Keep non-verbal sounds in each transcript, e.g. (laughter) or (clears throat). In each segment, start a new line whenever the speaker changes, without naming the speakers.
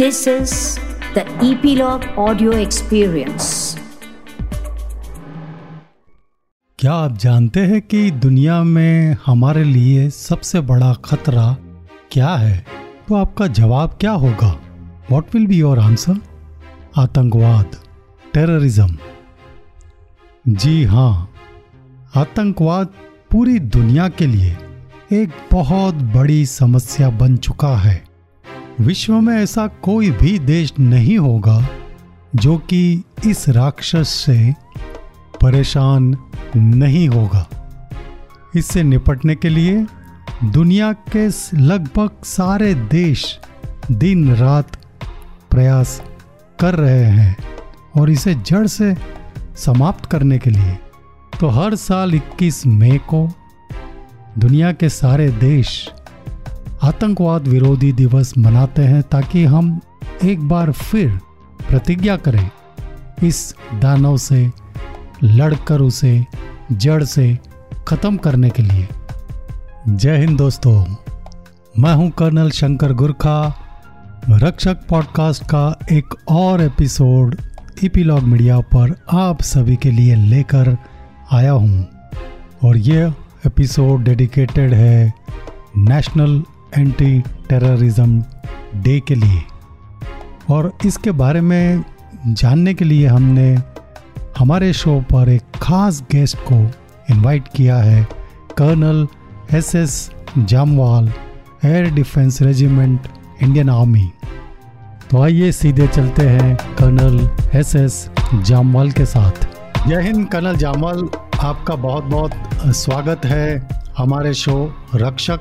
This is the Epilogue Audio Experience.
क्या आप जानते हैं कि दुनिया में हमारे लिए सबसे बड़ा खतरा क्या है? तो आपका जवाब क्या होगा? What will be your answer आतंकवाद टेररिज्म जी हाँ आतंकवाद पूरी दुनिया के लिए एक बहुत बड़ी समस्या बन चुका है। विश्व में ऐसा कोई भी देश नहीं होगा जो कि इस राक्षस से परेशान नहीं होगा। इससे निपटने के लिए दुनिया के लगभग सारे देश दिन रात प्रयास कर रहे हैं और इसे जड़ से समाप्त करने के लिए। तो हर साल 21 मई को दुनिया के सारे देश आतंकवाद विरोधी दिवस मनाते हैं ताकि हम एक बार फिर प्रतिज्ञा करें इस दानव से, लड़कर उसे, जड़ से खत्म करने के लिए। जय हिंद दोस्तों, मैं हूँ कर्नल शंकर गुरखा। रक्षक पॉडकास्ट का एक और एपिसोड इपीलॉग मीडिया पर आप सभी के लिए लेकर आया हूँ। और यह एपिसोड डेडिकेटेड है नेशनल एंटी टेररिज्म डे के लिए। और इसके बारे में जानने के लिए हमने हमारे शो पर एक खास गेस्ट को इनवाइट किया है colonel S S Jamwal air defence regiment Indian army तो आइए सीधे चलते हैं कर्नल एस एस जामवाल के साथ। जय हिंद कर्नल जामवाल आपका बहुत बहुत स्वागत है हमारे शो रक्षक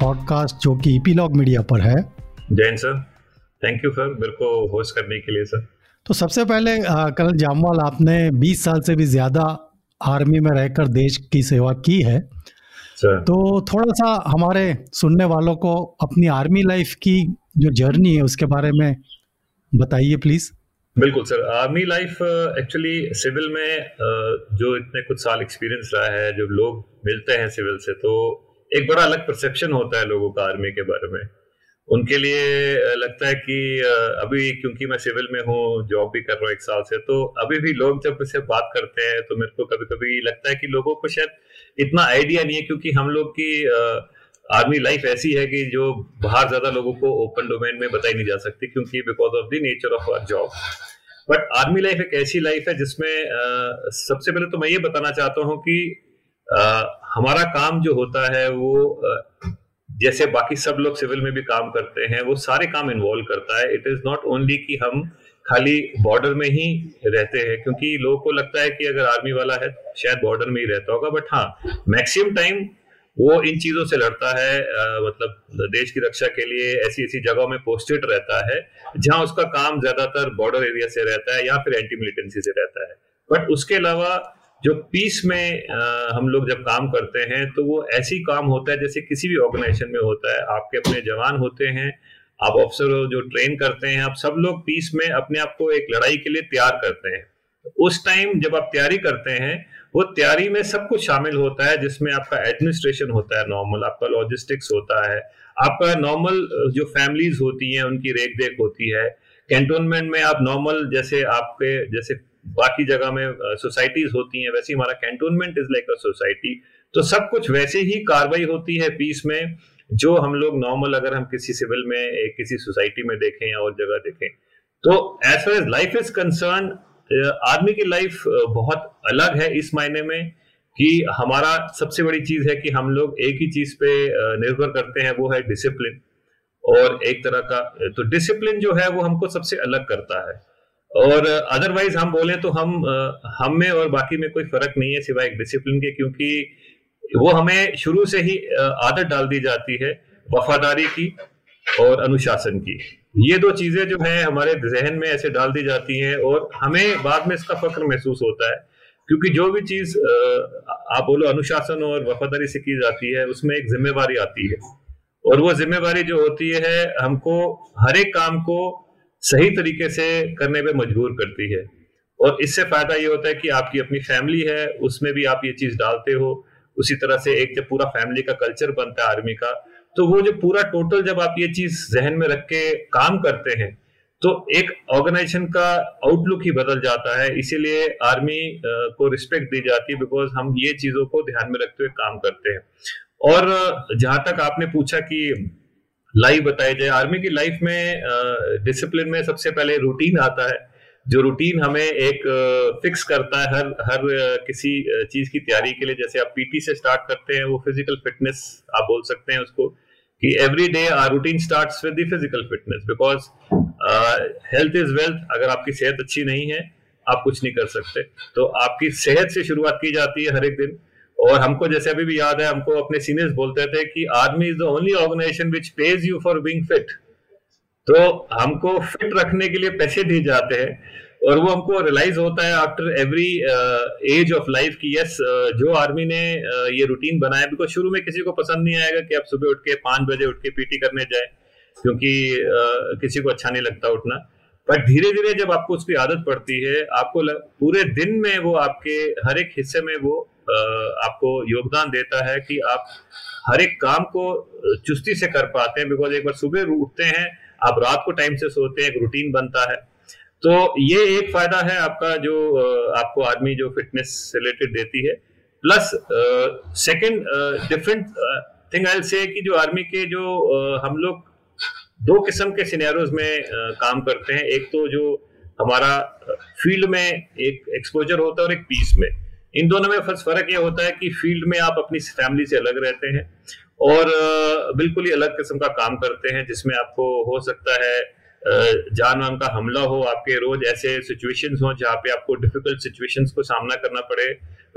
पॉडकास्ट जो कि ईपीलॉग मीडिया पर है।
Jain sir thank you sir मेरे को होस्ट करने के लिए सर।
तो सबसे पहले कल जामवाल आपने 20 साल से भी ज़्यादा आर्मी में रहकर देश की सेवा की है। सर तो थोड़ा सा हमारे सुनने वालों को अपनी आर्मी लाइफ की जो जर्नी है उसके बारे में बताइए प्लीज़
बिल्कुल sir army life actually civil में uh, जो इतने कुछ साल एक्सपीरियंस रहा है जो लोग मिलते हैं सिविल से तो एक बड़ा अलग परसेप्शन होता है लोगों का आर्मी के बारे में। उनके लिए लगता है कि अभी क्योंकि मैं सिविल में हूँ जॉब भी कर रहा हूँ एक साल से तो अभी भी लोग जब इससे बात करते हैं तो मेरे को कभी कभी लगता है कि लोगों को शायद इतना आइडिया नहीं है क्योंकि हम लोग की आर्मी लाइफ ऐसी है कि जो बाहर ज़्यादा लोगों को ओपन डोमेन में बताई नहीं जा सकती क्योंकि because of the nature of our job but army life एक ऐसी लाइफ है जिसमें सबसे पहले तो मैं ये बताना चाहता हूँ कि हमारा काम जो होता है वो जैसे बाकी सब लोग सिविल में भी काम करते हैं वो सारे काम इन्वॉल्व करता है। इट इज़ नॉट ओनली कि हम खाली बॉर्डर में ही रहते हैं क्योंकि लोगों को लगता है कि अगर आर्मी वाला है शायद बॉर्डर में ही रहता होगा बट हाँ मैक्सिमम टाइम वो इन चीज़ों से लड़ता है आ, मतलब देश की रक्षा के लिए ऐसी ऐसी जगहों में पोस्टेड रहता है जहाँ उसका काम ज़्यादातर बॉर्डर एरिया से रहता है या फिर एंटी मिलिटेंसी से रहता है। बट उसके अलावा जो पीस में आ, हम लोग जब काम करते हैं तो वो ऐसी काम होता है जैसे किसी भी ऑर्गेनाइजेशन में होता है। आपके अपने जवान होते हैं आप ऑफिसर जो ट्रेन करते हैं आप सब लोग पीस में अपने आप को एक लड़ाई के लिए तैयार करते हैं। उस टाइम जब आप तैयारी करते हैं वो तैयारी में सब कुछ शामिल होता है जिसमें आपका एडमिनिस्ट्रेशन होता है नॉर्मल आपका लॉजिस्टिक्स होता है आपका नॉर्मल जो फैमिलीज़ होती हैं उनकी रेख देख होती है। कैंटोनमेंट में आप नॉर्मल जैसे आपके जैसे बाकी जगह में सोसाइटीज होती हैं, वैसे हमारा cantonment is like a society तो सब कुछ वैसे ही कार्रवाई होती है पीस में, जो हम लोग नॉर्मल अगर हम किसी सिविल में किसी सोसाइटी में देखें या और जगह देखें। तो as far as life is concern आदमी की लाइफ बहुत अलग है इस मायने में कि हमारा सबसे बड़ी चीज़ है कि हम लोग एक ही चीज़ पे निर्भर करते हैं, वो है डिसिप्लिन और एक तरह का तो डिसिप्लिन जो है वो हमको सबसे अलग करता है। और अदरवाइज़ हम बोले तो हम हम में और बाकी में कोई फ़र्क नहीं है सिवाय एक डिसिप्लिन के, क्योंकि वो हमें शुरू से ही, आदत डाल दी जाती है वफादारी की और अनुशासन की। ये दो चीज़ें जो है हमारे जहन में ऐसे डाल दी जाती हैं और हमें बाद में इसका फक्र महसूस होता है, क्योंकि जो भी चीज़ आप बोलो अनुशासन और वफादारी से की जाती है, उसमें एक जिम्मेवारी आती है। और वो जिम्मेवारी जो होती है, हमको हर एक काम को सही तरीके से करने पे मजबूर करती है। और इससे फ़ायदा ये होता है कि आपकी अपनी फैमिली है, उसमें भी आप ये चीज़ डालते हो। उसी तरह से एक जब पूरा फैमिली का कल्चर बनता है आर्मी का तो वो जो पूरा टोटल जब आप ये चीज़ जहन में रख के काम करते हैं तो एक ऑर्गेनाइजेशन का आउटलुक ही बदल जाता है। इसीलिए आर्मी को रिस्पेक्ट दी जाती है बिकॉज़ हम ये चीज़ों को ध्यान में रखते हुए काम करते हैं। और जहाँ तक आपने पूछा कि लाइफ बताई जाए। आर्मी की लाइफ में डिसिप्लिन में सबसे पहले रूटीन आता है, जो रूटीन हमें एक फिक्स करता है हर हर किसी चीज़ की तैयारी के लिए। जैसे आप पीटी से स्टार्ट करते हैं, वो फ़िज़िकल फिटनेस आप बोल सकते हैं उसको, कि every day our routine starts with physical fitness because health is wealth अगर आपकी सेहत अच्छी नहीं है, आप कुछ नहीं कर सकते। तो आपकी सेहत से शुरुआत की जाती है हर एक दिन। और हमको जैसे अभी भी याद है हमको अपने सीनियर्स बोलते थे कि army is the only organisation which pays you for being fit तो हमको फिट रखने के लिए पैसे दिए जाते हैं और वो हमको रियलाइज़ होता है after every age of life की यस जो आर्मी ने uh, ये रूटीन बनाया बिकॉज़ शुरू में किसी को पसंद नहीं आएगा कि आप सुबह उठ के पाँच बजे उठ के पीटी करने जाए क्योंकि uh, किसी को अच्छा नहीं लगता उठना। बट धीरे धीरे जब आपको उसकी आदत पड़ती है आपको लग, पूरे दिन में वो आपके हर एक हिस्से में वो आपको योगदान देता है कि आप हर एक काम को चुस्ती से कर पाते हैं। बिकॉज़ एक बार सुबह उठते हैं आप रात को टाइम से सोते हैं एक रूटीन बनता है। तो ये एक फ़ायदा है आपका जो आपको आर्मी जो फिटनेस से रिलेटेड देती है। Plus second different thing I say कि जो आर्मी के जो uh, हम लोग दो किस्म के सिनेरोज में uh, काम करते हैं। एक तो जो हमारा फ़ील्ड में एक एक्सपोजर होता है और एक पीस में। इन दोनों में फ़र्क ये होता है कि फ़ील्ड में आप अपनी फैमिली से अलग रहते हैं और बिल्कुल ही अलग किस्म का काम करते हैं जिसमें आपको हो सकता है जान वान का हमला हो आपके रोज ऐसे सिचुएशंस हो जहाँ पे आपको डिफ़िकल्ट सिचुएशंस को सामना करना पड़े।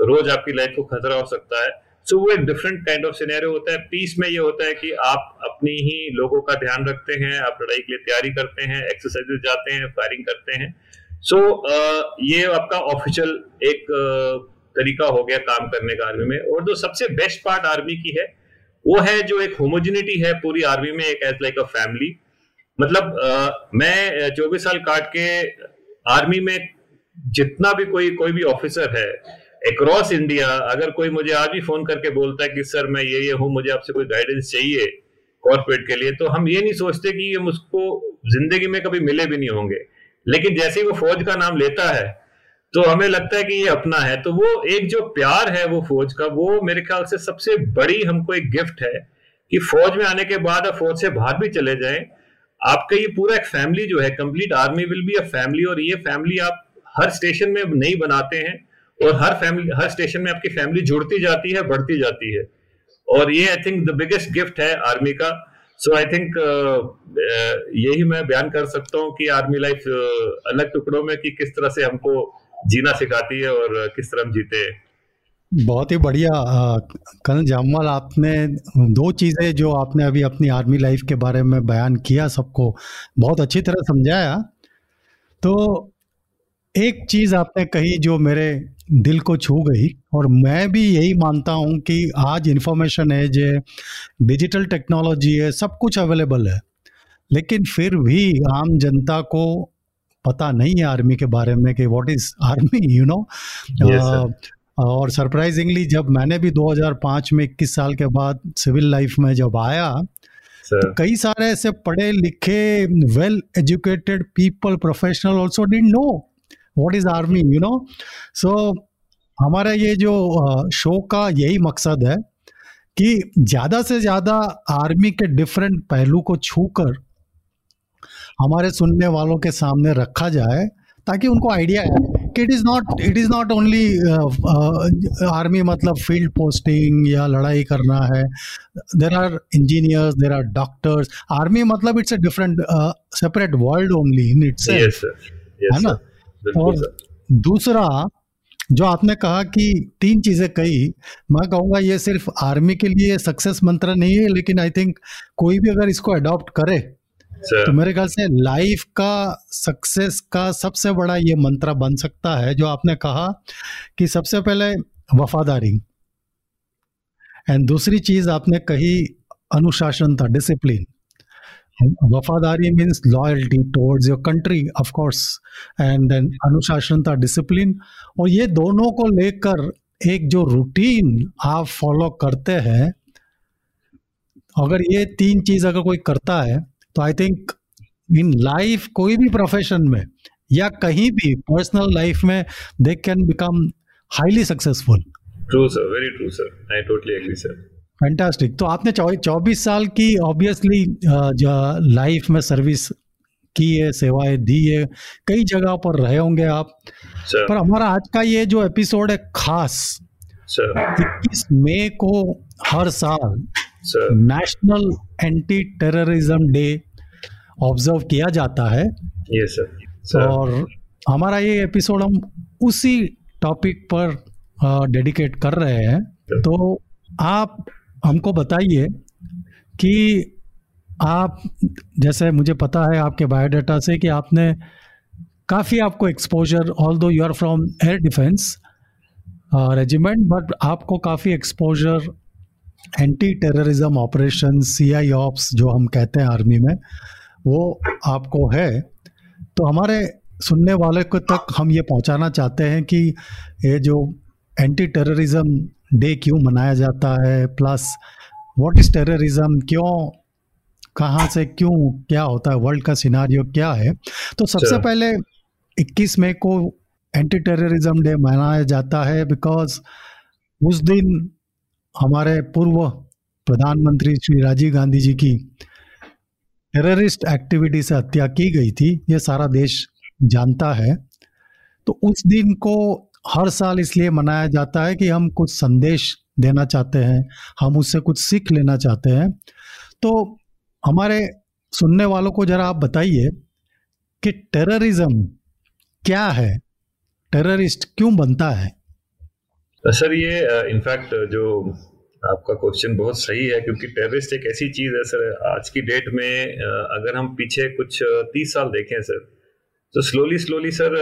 रोज आपकी लाइफ को खतरा हो सकता है। सो वो एक डिफरेंट काइंड ऑफ़ सिनेरियो होता है। पीस में ये होता है कि आप अपनी ही लोगों का ध्यान रखते हैं आप लड़ाई के लिए तैयारी करते हैं एक्सरसाइजेस जाते हैं फायरिंग करते हैं। सो so, ये आपका ऑफिशियल एक तरीका हो गया काम करने का आर्मी में। और जो सबसे बेस्ट पार्ट आर्मी की है वो है जो एक होमोजिनिटी है पूरी आर्मी में एक एज लाइक अ फैमिली मतलब आ, मैं चौबीस साल काट के आर्मी में जितना भी कोई कोई भी ऑफिसर है अक्रॉस इंडिया अगर कोई मुझे आज भी फ़ोन करके बोलता है कि, सर, मैं ये ये हूँ, मुझे आपसे कोई गाइडेंस चाहिए कॉर्पोरेट के लिए तो हम ये नहीं सोचते कि ये मुझको ज़िंदगी में कभी मिले भी नहीं होंगे। लेकिन जैसे ही वो फौज का नाम लेता है तो हमें लगता है कि ये अपना है। तो वो एक जो प्यार है वो फौज का, वो मेरे ख्याल से सबसे बड़ी हमको एक गिफ्ट है कि फौज में आने के बाद आप फौज से बाहर भी चले जाएँ। आपका ये पूरा एक फैमिली जो है complete army will be a family और ये फैमिली आप हर स्टेशन में नहीं बनाते हैं। और हर फैमिली हर स्टेशन में आपकी फैमिली जुड़ती जाती है बढ़ती जाती है। और ये I think the biggest gift है आर्मी का। सो आई थिंक यही मैं बयान कर सकता हूँ कि आर्मी लाइफ uh, अलग टुकड़ों में कि किस तरह से हमको जीना सिखाती है और किस तरह हम जीते हैं।
बहुत ही बढ़िया कल जामवाल आपने दो चीज़ें जो आपने अभी अपनी आर्मी लाइफ के बारे में बयान किया सबको बहुत अच्छी तरह समझाया। तो एक चीज़ आपने कही जो मेरे दिल को छू गई और मैं भी यही मानता हूँ कि आज इंफॉर्मेशन है जो डिजिटल टेक्नोलॉजी है सब कुछ अवेलेबल है। लेकिन फिर भी आम जनता को पता नहीं है आर्मी के बारे में कि what is army you know और सरप्राइजिंगली जब मैंने भी 2005 में 21 साल के बाद सिविल लाइफ में जब आया तो कई सारे ऐसे पढ़े लिखे well educated people professional also didn't know what is army you know so हमारा ये जो शो का यही मकसद है कि ज़्यादा से ज़्यादा आर्मी के डिफरेंट पहलू को छूकर हमारे सुनने वालों के सामने रखा जाए ताकि उनको आइडिया है कि it is not it is not only army मतलब फ़ील्ड पोस्टिंग या लड़ाई करना है। There are engineers there are doctors army मतलब it's a different separate world only in it's है ना? और दूसरा जो आपने कहा कि तीन चीज़ें कही मैं कहूँगा ये सिर्फ़ आर्मी के लिए सक्सेस मंत्र नहीं है लेकिन आई थिंक कोई भी अगर इसको अडॉप्ट करे तो मेरे ख्याल से लाइफ का सक्सेस का सबसे बड़ा ये मंत्र बन सकता है जो आपने कहा कि सबसे पहले वफादारी। एंड दूसरी चीज़ आपने कही अनुशासन था डिसिप्लिन वफादारी means loyalty towards your country of course and then अनुशासन था और ये दोनों को लेकर एक जो रूटीन आप फॉलो करते हैं, अगर ये तीन चीज़ अगर कोई करता है तो आई थिंक इन लाइफ कोई भी प्रोफेशन में या कहीं भी पर्सनल लाइफ में they can become highly successful
true sir very true sir I totally agree sir
fantastic तो आपने चौबीस साल की ऑब्वियसली लाइफ में सर्विस की है सेवाएँ दी है। कई जगह पर रहे होंगे आप।
सर
पर हमारा आज का ये जो एपिसोड है खास इक्कीस मई को हर साल national anti terrorism day observe किया जाता है।
यस सर सर
और हमारा ये एपिसोड हम उसी टॉपिक पर डेडिकेट कर रहे हैं। तो आप हमको बताइए कि आप, जैसे मुझे पता है आपके बायोडाटा से कि आपने काफ़ी आपको exposure although you are from air defence regiment but आपको काफ़ी exposure anti terrorism operation C I ops जो हम कहते हैं आर्मी में, वो आपको है। तो हमारे सुनने वाले को तक हम ये पहुंचाना चाहते हैं कि ये जो एंटी टेररिज्म डे क्यों मनाया जाता है? प्लस व्हाट इज़ टेररिज्म क्यों कहाँ से क्यों क्या होता है? वर्ल्ड का सिनारियो क्या है? तो सबसे पहले 21 मई को एंटी टेररिज्म डे मनाया जाता है बिकॉज़ उस दिन हमारे पूर्व प्रधानमंत्री श्री राजीव गांधी जी की टेररिस्ट एक्टिविटी से हत्या की गई थी। ये सारा देश जानता है। तो उस दिन को हर साल इसलिए मनाया जाता है कि हम कुछ संदेश देना चाहते हैं, हम उससे कुछ सीख लेना चाहते हैं। तो हमारे सुनने वालों को जरा आप बताइए कि टेररिज्म क्या है? टेररिस्ट क्यों बनता है?
सर, ये इनफैक्ट जो आपका क्वेश्चन बहुत सही है, क्योंकि टेररिस्ट एक ऐसी चीज़ है सर, आज की डेट में अगर हम पीछे कुछ तीस साल देखें सर तो स्लोली स्लोली सर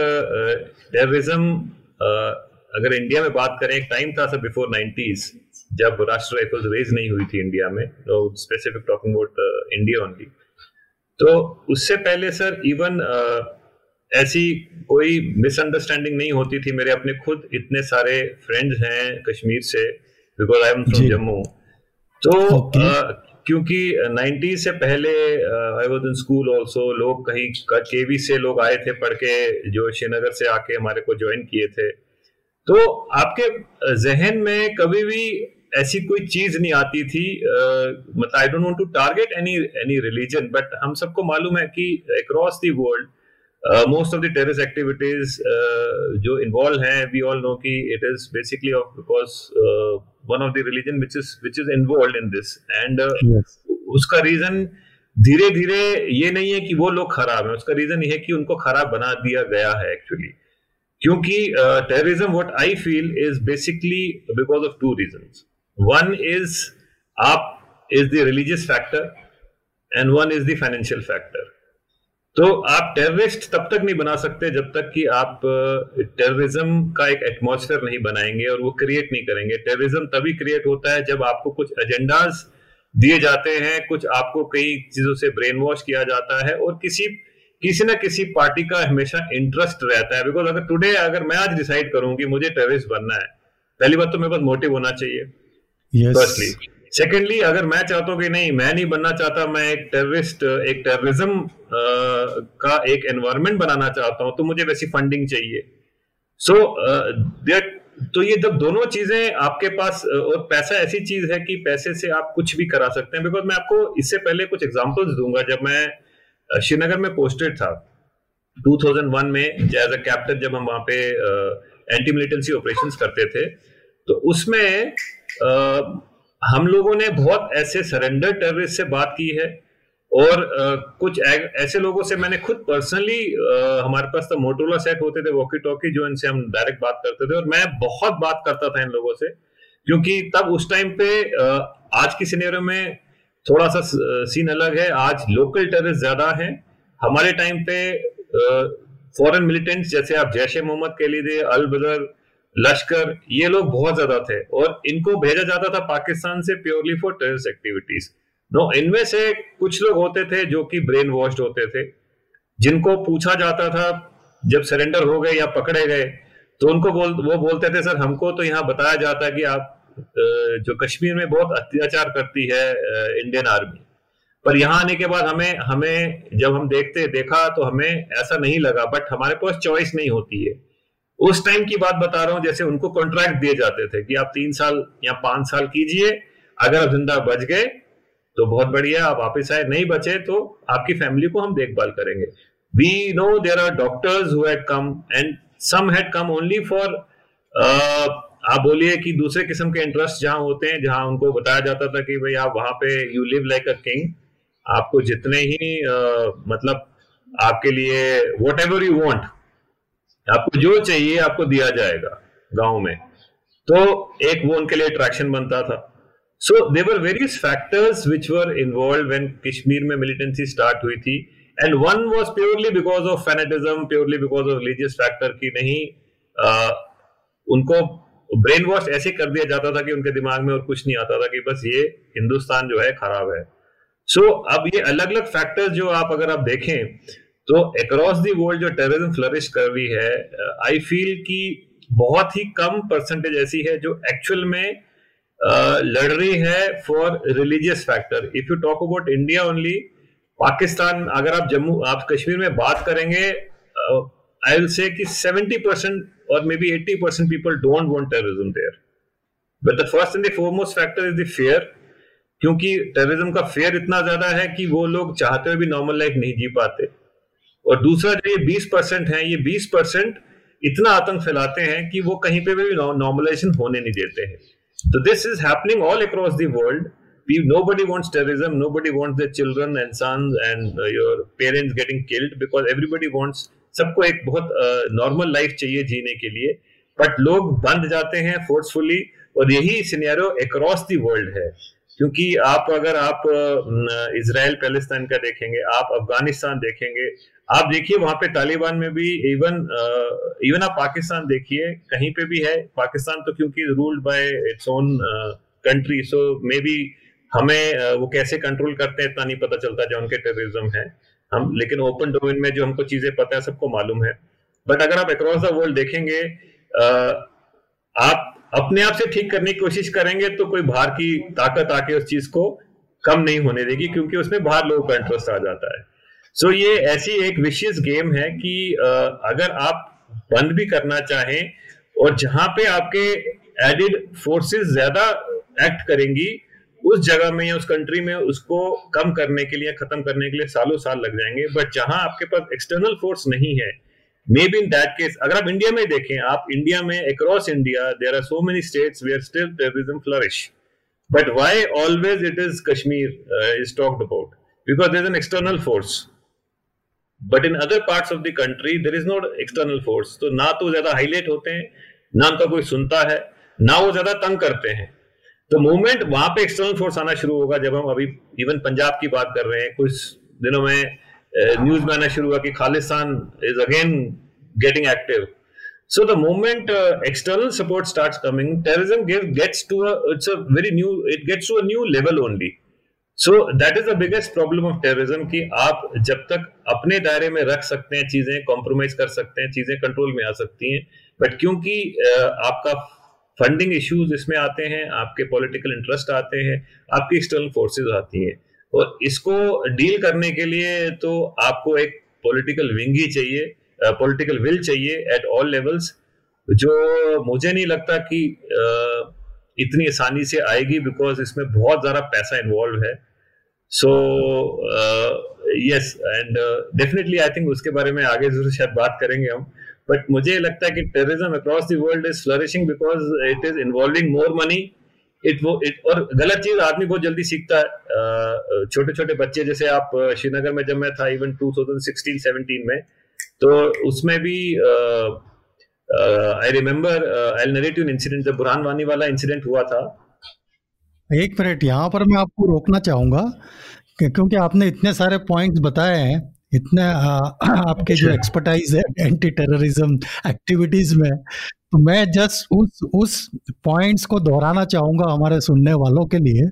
टेररिज्म अगर इंडिया में बात करें एक टाइम था सर बिफोर नाइन्टीज जब राष्ट्र राइफल्स रेज नहीं हुई थी इंडिया में तो specific talking about India only तो उससे पहले सर इवन ऐसी कोई मिसअंडरस्टैंडिंग नहीं होती थी मेरे अपने खुद इतने सारे फ्रेंड्स हैं कश्मीर से because I am
from
Jammu तो
Okay.
अ, क्योंकि 90 से पहले I was in school also लोग कहीं केवी से लोग आए थे पढ़ के, जो श्रीनगर से आके हमारे को ज्वाइन किए थे। तो आपके जहन में कभी भी ऐसी कोई चीज़ नहीं आती थी मतलब I don't want to target any any religion but हम सबको मालूम है कि across the world most of the activities जो इन्वॉल्व हैं वी ऑल नो कि it is basically of because one of the religion which is which is involve in this and
yes
उसका reason धीरे धीरे ये नहीं है कि वो लोग खराब हैं। उसका रीजन ये है कि उनको खराब बना दिया गया है एक्चुअली क्योंकि terrorism what I feel is basically because of two reasons one is आप is the religious factor and one is the financial factor तो आप टेररिस्ट तब तक नहीं बना सकते जब तक कि आप टेररिज्म का एक एटमॉस्फेयर नहीं बनाएँगे और वो क्रिएट नहीं करेंगे। टेररिज्म तभी क्रिएट होता है जब आपको कुछ एजेंडाज दिए जाते हैं कुछ आपको कई चीज़ों से ब्रेन वॉश किया जाता है और किसी किसी ना किसी पार्टी का हमेशा इंटरेस्ट रहता है। बिकॉज़ अगर टुडे अगर मैं आज डिसाइड करूँ कि मुझे टेररिस्ट बनना है पहली बात तो मेरे पास मोटिव होना चाहिए। फर्स्टली सेकेंडली अगर मैं चाहता हूँ कि नहीं मैं नहीं बनना चाहता मैं एक टेररिस्ट एक टेररिज्म का एक एनवायरमेंट बनाना चाहता हूँ तो मुझे वैसी फंडिंग चाहिए। सो so, uh, तो ये जब दोनों चीज़ें आपके पास और पैसा ऐसी चीज़ है कि पैसे से आप कुछ भी करा सकते हैं बिकॉज़ मैं आपको इससे पहले कुछ एग्जाम्पल्स दूँगा। जब मैं श्रीनगर में पोस्टेड था 2001 में एज अ कैप्टन जब हम वहाँ पे एंटी मिलिटेंसी ऑपरेशंस करते थे तो उसमें अ, हम लोगों ने बहुत ऐसे सरेंडर टेररिस्ट से बात की है और कुछ ऐसे लोगों से मैंने खुद पर्सनली हमारे पास तो मोटोला सेट होते थे वॉकी टॉकी जो इनसे हम डायरेक्ट बात करते थे और मैं बहुत बात करता था इन लोगों से, क्योंकि तब उस टाइम पे आज की सिनेरियो में थोड़ा सा सीन अलग है। आज लोकल टेररिस्ट ज़्यादा है। हमारे टाइम पे फॉरेन मिलिटेंट्स जैसे आप जैश ए मोहम्मद कह लीजिए, अल बदर लश्कर, ये लोग बहुत ज़्यादा थे और इनको भेजा जाता था पाकिस्तान से purely for terrorist activities no इनमें से कुछ लोग होते थे जो कि ब्रेन वॉश्ड होते थे, जिनको पूछा जाता था, जब सरेंडर हो गए या पकड़े गए तो उनको बोल, वो बोलते थे, सर, हमको तो यहाँ बताया जाता कि आप जो कश्मीर में बहुत अत्याचार करती है इंडियन आर्मी पर यहाँ आने के बाद हमें हमें, जब हम देखते, देखा तो हमें ऐसा नहीं लगा बट हमारे पास चॉइस नहीं होती है। उस टाइम की बात बता रहा हूँ जैसे उनको कॉन्ट्रैक्ट दिए जाते थे कि आप तीन साल या पाँच साल कीजिए अगर आप ज़िंदा बच गए तो बहुत बढ़िया आप वापिस आए नहीं बचे तो आपकी फैमिली को हम देखभाल करेंगे। We know there are doctors come and some had come only for आप बोलिए कि दूसरे किस्म के इंटरेस्ट जहाँ होते हैं जहाँ उनको बताया जाता था कि भाई आप वहाँ पे you live like a king आपको जितने ही uh, मतलब आपके लिए वट एवर यू वॉन्ट आपको जो चाहिए आपको दिया जाएगा गाँव में। तो एक वो उनके लिए अट्रैक्शन बनता था। So there were various factors which were involve when Kashmir में मिलिटेंसी स्टार्ट हुई थी। And one was purely because of fanaticism purely because of religious factor की नहीं आ, उनको ब्रेन वॉश ऐसे कर दिया जाता था कि उनके दिमाग में और कुछ नहीं आता था कि बस ये हिंदुस्तान जो है खराब है। सो so, अब ये अलग अलग फैक्टर्स जो आप अगर आप देखें तो अक्रॉस दी वर्ल्ड जो टेररिज्म फ्लरिश कर रही है आई फील कि बहुत ही कम परसेंटेज ऐसी है जो एक्चुअल में लड़ रही है for religious factor if you talk about India only Pakistan, अगर आप जम्मू, आप कश्मीर में बात करेंगे आई विल से कि 70 परसेंट और maybe 80 percent people don't want terrorism there but the first and the foremost factor is the fear क्योंकि terrorism का फेयर इतना ज़्यादा है कि वो लोग चाहते हुए भी नॉर्मल लाइफ नहीं जी पाते। और दूसरा जो ये बीस परसेंट है ये बीस परसेंट इतना आतंक फैलाते हैं कि वो कहीं पे भी नॉर्मलाइजेशन होने नहीं देते हैं। तो this is happening all across the world nobody wants terrorism nobody wants their children and sons and uh, your parents getting killed because everybody wants सबको एक बहुत नॉर्मल uh, लाइफ चाहिए जीने के लिए। बट लोग बंद जाते हैं फोर्सफुली और यही सिनेरियो अक्रॉस द वर्ल्ड है। क्योंकि आप अगर आप इसराइल पैलेस्ताइन का देखेंगे आप अफ़गानिस्तान देखेंगे आप देखिए वहाँ पे तालिबान में भी इवन इवन आप पाकिस्तान देखिए, कहीं पे भी है, पाकिस्तान तो क्योंकि ruled by its own country so maybe हमें वो कैसे कंट्रोल करते हैं इतना नहीं पता चलता जो उनके टेररिज्म है। हम, लेकिन ओपन डोमेन में जो हमको चीज़ें पता है, सबको मालूम है। बट अगर आप अक्रॉस द वर्ल्ड देखेंगे आप अपने आप से ठीक करने की कोशिश करेंगे तो कोई बाहर की ताकत आके उस चीज़ को कम नहीं होने देगी, क्योंकि उसमें बाहर लोगों का इंटरेस्ट आ जाता है। सो ये ऐसी एक विशेष गेम है कि अगर आप बंद भी करना चाहें और जहाँ पे आपके एडिड फोर्सेस ज़्यादा एक्ट करेंगी, उस जगह में या उस कंट्री में उसको कम करने के लिए, खत्म करने के लिए सालों साल लग जाएँगे। बट जहाँ आपके पास एक्सटर्नल फोर्स नहीं है may be in that case अगर आप इंडिया में देखें, आप इंडिया में across India there are so many states where still terrorism flourish but why always it is Kashmir is talked about because there an external force but in other parts of the country there is not external force तो ना तो ज़्यादा highlight होते हैं ना उनका कोई सुनता है ना वो ज़्यादा तंग करते हैं। तो मूवमेंट वहाँ पे एक्सटर्नल फोर्स आना शुरू होगा जब हम अभी इवन पंजाब की बात कर रहे हैं। कुछ दिनों में न्यूज़ में आना शुरू हुआ कि Khalistan is again getting active uh, external support starts coming, terrorism give, gets to a it's a very new it gets to a new level only. So that is the biggest problem of terrorism कि आप जब तक अपने दायरे में रख सकते हैं चीज़ें कॉम्प्रोमाइज कर सकते हैं, चीज़ें कंट्रोल में आ सकती हैं। बट क्योंकि आपका फंडिंग इश्यूज़ इसमें आते हैं, आपके पॉलिटिकल इंटरेस्ट आते हैं, आपकी एक्सटर्नल फोर्सेज आती हैं। और इसको डील करने के लिए तो आपको एक पॉलिटिकल विंग ही चाहिए पॉलिटिकल विल चाहिए एट ऑल लेवल्स जो मुझे नहीं लगता कि इतनी आसानी से आएगी बिकॉज़ इसमें बहुत ज़्यादा पैसा इन्वॉल्व है। So yes and definitely I think उसके बारे में आगे ज़रूर शायद बात करेंगे हम। बट मुझे लगता है कि terrorism across the world is flourishing because it is involving more money it वो इट और गलत चीज़ आदमी बहुत जल्दी सीखता है। छोटे छोटे बच्चे, जैसे आप श्रीनगर में जब मैं था इवन 2016 17 में तो उसमें भी I remember I narrative incident जब बुरहान वानी वाला इंसिडेंट हुआ था।
एक मिनट यहाँ पर मैं आपको रोकना चाहूँगा क्योंकि आपने इतने सारे पॉइंट्स बताए हैं इतने (clears throat) आपके जो एक्सपर्टाइज अच्छा। है एंटी टेररिज्म एक्टिविटीज़ में तो मैं जस्ट उस उस पॉइंट्स को दोहराना चाहूँगा हमारे सुनने वालों के लिए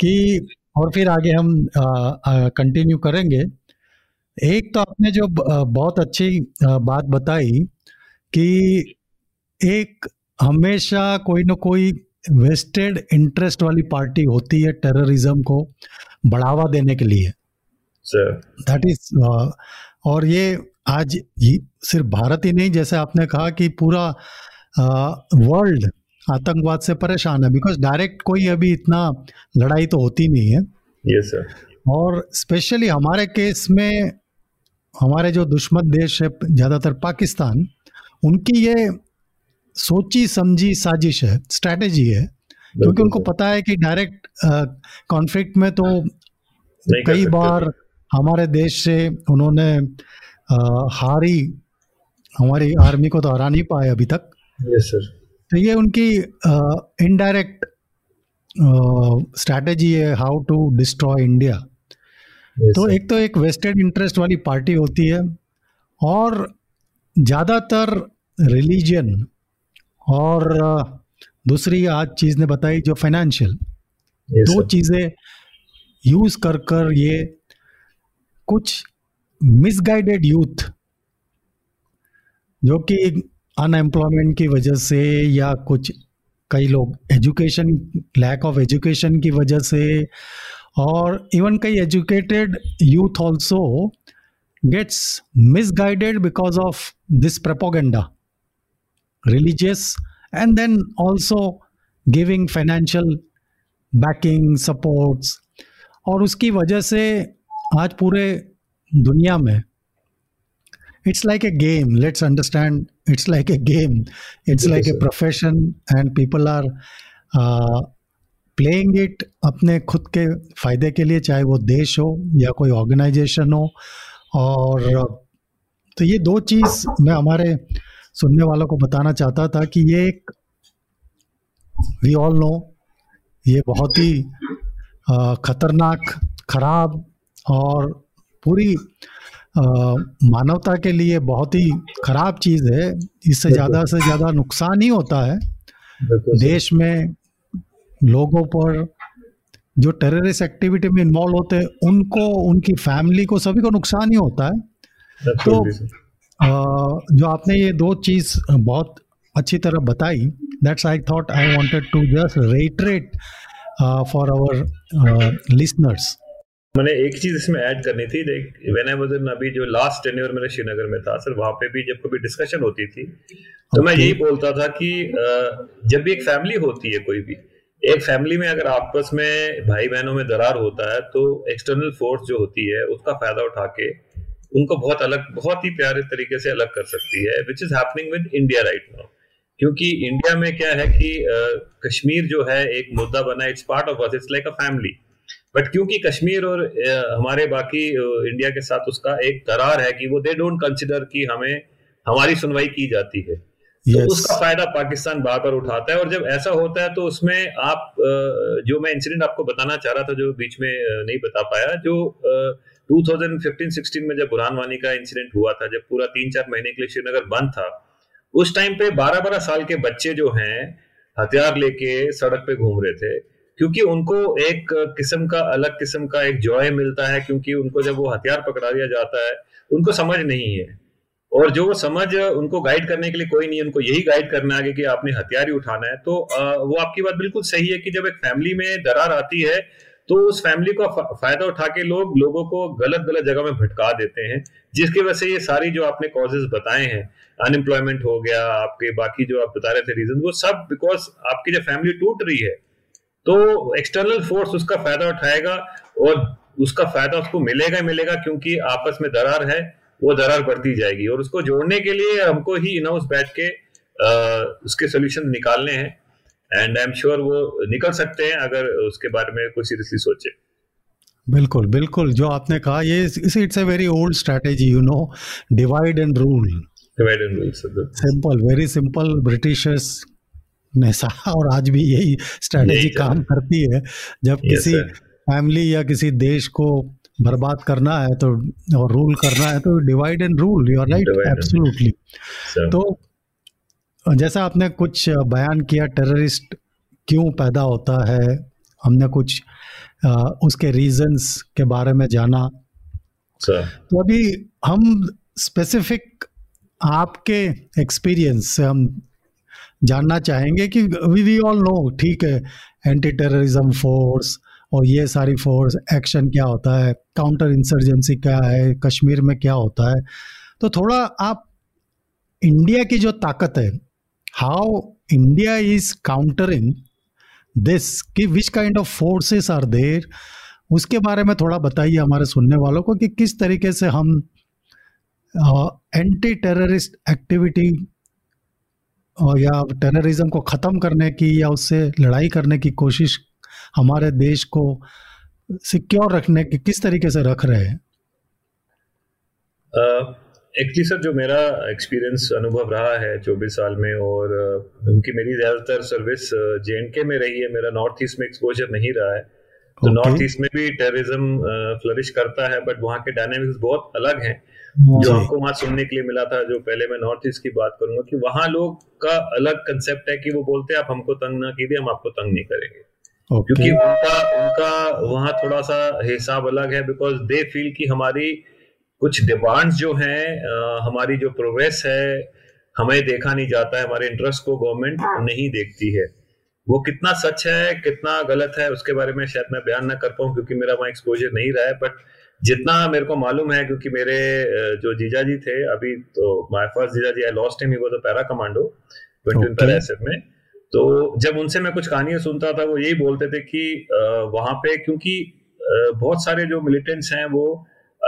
कि और फिर आगे हम कंटिन्यू करेंगे एक तो आपने जो बहुत अच्छी बात बताई कि एक हमेशा कोई ना कोई वेस्टेड इंटरेस्ट वाली पार्टी होती है टेररिज्म को बढ़ावा देने के लिए। दैट इज़ uh, और ये आज सिर्फ़ भारत ही नहीं जैसे आपने कहा कि पूरा वर्ल्ड uh, आतंकवाद से परेशान है बिकॉज़ डायरेक्ट कोई अभी इतना लड़ाई तो होती नहीं है।
Yes, sir.
और स्पेशली हमारे केस में हमारे जो दुश्मन देश है ज़्यादातर पाकिस्तान उनकी ये सोची समझी साजिश है स्ट्रैटेजी है क्योंकि उनको पता है कि डायरेक्ट कॉन्फ्लिक्ट में तो कई बार हमारे देश से उन्होंने हारी हमारी आर्मी को तो हरा नहीं पाए अभी तक।
Sir.
तो ये उनकी इनडायरेक्ट स्ट्रैटेजी है हाउ टू डिस्ट्रॉय इंडिया तो एक तो एक वेस्टेड इंटरेस्ट वाली पार्टी होती है और ज़्यादातर रिलीजन और दूसरी आज चीज़ ने बताई जो फाइनेंशियल yes, दो चीज़ें यूज़ कर कर ये कुछ मिसगाइडेड यूथ जो कि अनएम्प्लॉयमेंट की वजह से या कुछ कई लोग एजुकेशन लैक ऑफ़ एजुकेशन की वजह से और इवन कई educated youth also gets misguided because of this propaganda religious and then also giving financial backing supports और उसकी वजह से आज पूरे दुनिया में it's like a game. Let's understand it's like a game. It's like a profession and people are uh, playing it अपने खुद के फ़ायदे के लिए चाहे वो देश हो या कोई ऑर्गेनाइजेशन हो। और तो ये दो चीज़ मैं हमारे सुनने वालों को बताना चाहता था कि ये एक वी ऑल नो ये बहुत ही ख़तरनाक खराब और पूरी मानवता के लिए बहुत ही खराब चीज़ है। इससे ज़्यादा से ज़्यादा नुकसान ही होता है। देश में लोगों पर जो टेररिस्ट एक्टिविटी में इन्वॉल्व होते हैं उनको उनकी फैमिली को सभी को नुकसान ही होता है। तो जो आपने ये दो चीज़ बहुत अच्छी तरह बताई that's I thought I wanted to just reiterate for our listeners
मैंने एक चीज़ इसमें ऐड करनी थी वेन आई वाज इन अभी जो लास्ट टेन्योर मेरे श्रीनगर में था सर वहाँ पे भी जब कभी डिस्कशन होती थी तो okay. मैं यही बोलता था कि जब भी एक फैमिली होती है कोई भी एक फैमिली में अगर आपस में भाई बहनों में दरार होता है तो एक्सटर्नल फोर्स जो होती है उसका फ़ायदा उठा के उनको बहुत अलग बहुत ही प्यारे तरीके से अलग कर सकती है which is happening with India right now क्योंकि इंडिया में क्या है कि कश्मीर जो है एक मुद्दा बना it's part of us it's like a family but क्योंकि कश्मीर और हमारे बाकी इंडिया के साथ उसका एक करार है कि वो दे डोंट कंसिडर कि हमें हमारी सुनवाई की जाती है। तो yes. तो उसका फ़ायदा पाकिस्तान बार बार उठाता है और जब ऐसा होता है तो उसमें आप जो मैं इंसिडेंट आपको बताना चाह रहा था जो बीच में नहीं बता पाया जो 2015-16 में जब बुरहान वानी का इंसिडेंट हुआ था, जब पूरा तीन चार महीने के लिए श्रीनगर बंद था, उस टाइम पे 12-12 साल के बच्चे जो हैं, हथियार लेके सड़क पे घूम रहे थे, क्योंकि उनको एक किस्म का, अलग किस्म का एक जॉय मिलता है, क्योंकि उनको जब वो हथियार पकड़ा दिया जाता है, उनको समझ नहीं है। और जो वो समझ उनको गाइड करने के लिए कोई नहीं उनको यही गाइड करना आगे कि आपने हथियार ही उठाना है। तो वो आपकी बात बिल्कुल सही है कि जब एक फैमिली में दरार आती है तो उस फैमिली का फ़ायदा उठा के लोग लोगों को गलत गलत जगह में भटका देते हैं जिसकी वजह से ये सारी जो आपने कॉजेज बताए हैं अनएम्प्लॉयमेंट हो गया आपके बाकी जो आप बता रहे थे रीजन वो सब बिकॉज़ आपकी जब फैमिली टूट रही है तो एक्सटर्नल फोर्स उसका फ़ायदा उठाएगा और उसका फ़ायदा उसको मिलेगा ही मिलेगा क्योंकि आपस में दरार है वो दरार बढ़ती जाएगी और उसको जोड़ने के लिए हमको ही इन हाउस बैठ के आ, उसके सोल्यूशन निकालने हैं। एंड आई एम श्योर वो निकल सकते हैं अगर उसके बारे में कोई सीरियसली सोचे।
बिल्कुल बिल्कुल जो आपने कहा ये it's a very old strategy you know divide and rule
divide and rule
simple very simple Britishers हमेशा और आज भी यही स्ट्रैटेजी काम करती है। जब किसी फैमिली या किसी देश को बर्बाद करना है तो और रूल करना है तो divide and rule you are right absolutely तो जैसा आपने कुछ बयान किया टेररिस्ट क्यों पैदा होता है? हमने कुछ आ, उसके रीजंस के बारे में जाना। तो अभी हम स्पेसिफिक आपके एक्सपीरियंस से हम जानना चाहेंगे कि वी वी ऑल नो ठीक है एंटी टेररिज्म फोर्स और ये सारी फोर्स एक्शन क्या होता है काउंटर इंसर्जेंसी क्या है कश्मीर में क्या होता है। तो थोड़ा आप इंडिया की जो ताकत है how India is countering this कि which kind of forces are there उसके बारे में थोड़ा बताइए हमारे सुनने वालों को कि किस तरीके से हम एंटी टेररिस्ट एक्टिविटी या टेररिज्म को ख़त्म करने की या उससे लड़ाई करने की कोशिश हमारे देश को सिक्योर रखने की किस तरीके से रख रहे हैं?
एक्चुअली सर जो मेरा एक्सपीरियंस अनुभव रहा है 24 साल में और उनकी मेरी ज़्यादातर सर्विस जे में रही है। मेरा नॉर्थ ईस्ट में एक्सपोजर नहीं रहा है। तो नॉर्थ ईस्ट में भी टेररिज्म फ्लरिश करता है बट वहाँ के डायनेमिक्स बहुत अलग हैं। जो हमको वहाँ सुनने के लिए मिला था जो पहले मैं नॉर्थ ईस्ट की बात करूँगा कि वहाँ लोग का अलग कंसेप्ट है कि वो बोलते हैं आप हमको तंग ना कीजिए हम आपको तंग नहीं करेंगे। Okay. क्योंकि उनका उनका वहाँ थोड़ा सा हिसाब अलग है बिकॉज़ दे फील कि हमारी कुछ डिमांड्स जो हैं हमारी जो प्रोग्रेस है हमें देखा नहीं जाता है हमारे इंटरेस्ट को गवर्नमेंट हाँ। नहीं देखती है। वो कितना सच है कितना गलत है उसके बारे में शायद मैं बयान ना कर पाऊँ क्योंकि मेरा वहाँ एक्सपोजर नहीं रहा है बट जितना मेरे को मालूम है क्योंकि मेरे जो जीजा जी थे अभी तो माय फ़र्स्ट जीजा जी I lost him he was a para commando twenty para SF में। तो जब उनसे मैं कुछ कहानियाँ सुनता था वो यही बोलते थे कि वहाँ पे क्योंकि बहुत सारे जो मिलिटेंट्स हैं वो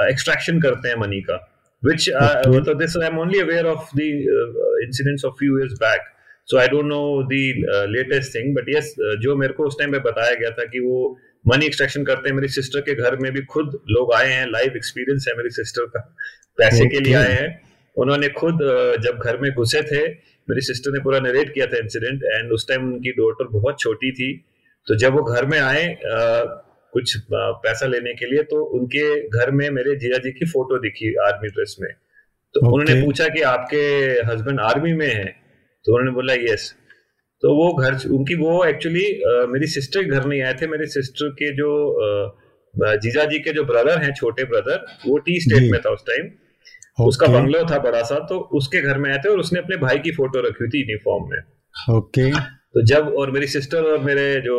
एक्सट्रैक्शन करते हैं मनी का which uh, so this I'm only aware of the uh, incidents of few years back. So I don't know the uh, latest thing, but yes, uh, जो मेरे को उस टाइम पे बताया गया था कि वो मनी एक्सट्रैक्शन करते हैं मेरी सिस्टर के घर में भी खुद लोग आए हैं लाइव एक्सपीरियंस है मेरी सिस्टर का पैसे okay. के लिए आए हैं उन्होंने खुद जब घर में घुसे थे मेरी सिस्टर ने पूरा नरेट किया था इंसिडेंट एंड उस टाइम उनकी डॉटर बहुत छोटी थी तो जब वो घर में आए कुछ पैसा लेने के लिए तो उनके घर में मेरे जिया जी की फ़ोटो दिखी आर्मी ड्रेस में। तो okay. उन्होंने पूछा कि आपके हस्बैंड आर्मी में हैं? तो उन्होंने बोला यस। तो वो घर उनकी वो एक्चुअली मेरी सिस्टर के घर नहीं आए थे मेरे सिस्टर के जो जीजा जी के जो ब्रदर हैं छोटे ब्रदर वो टी स्टेट में था उस टाइम। okay. उसका बंगलो था बड़ा सा तो उसके घर में आए थे और उसने अपने भाई की फ़ोटो रखी हुई थी यूनिफॉर्म में।
ओके।
तो जब और मेरी सिस्टर और मेरे जो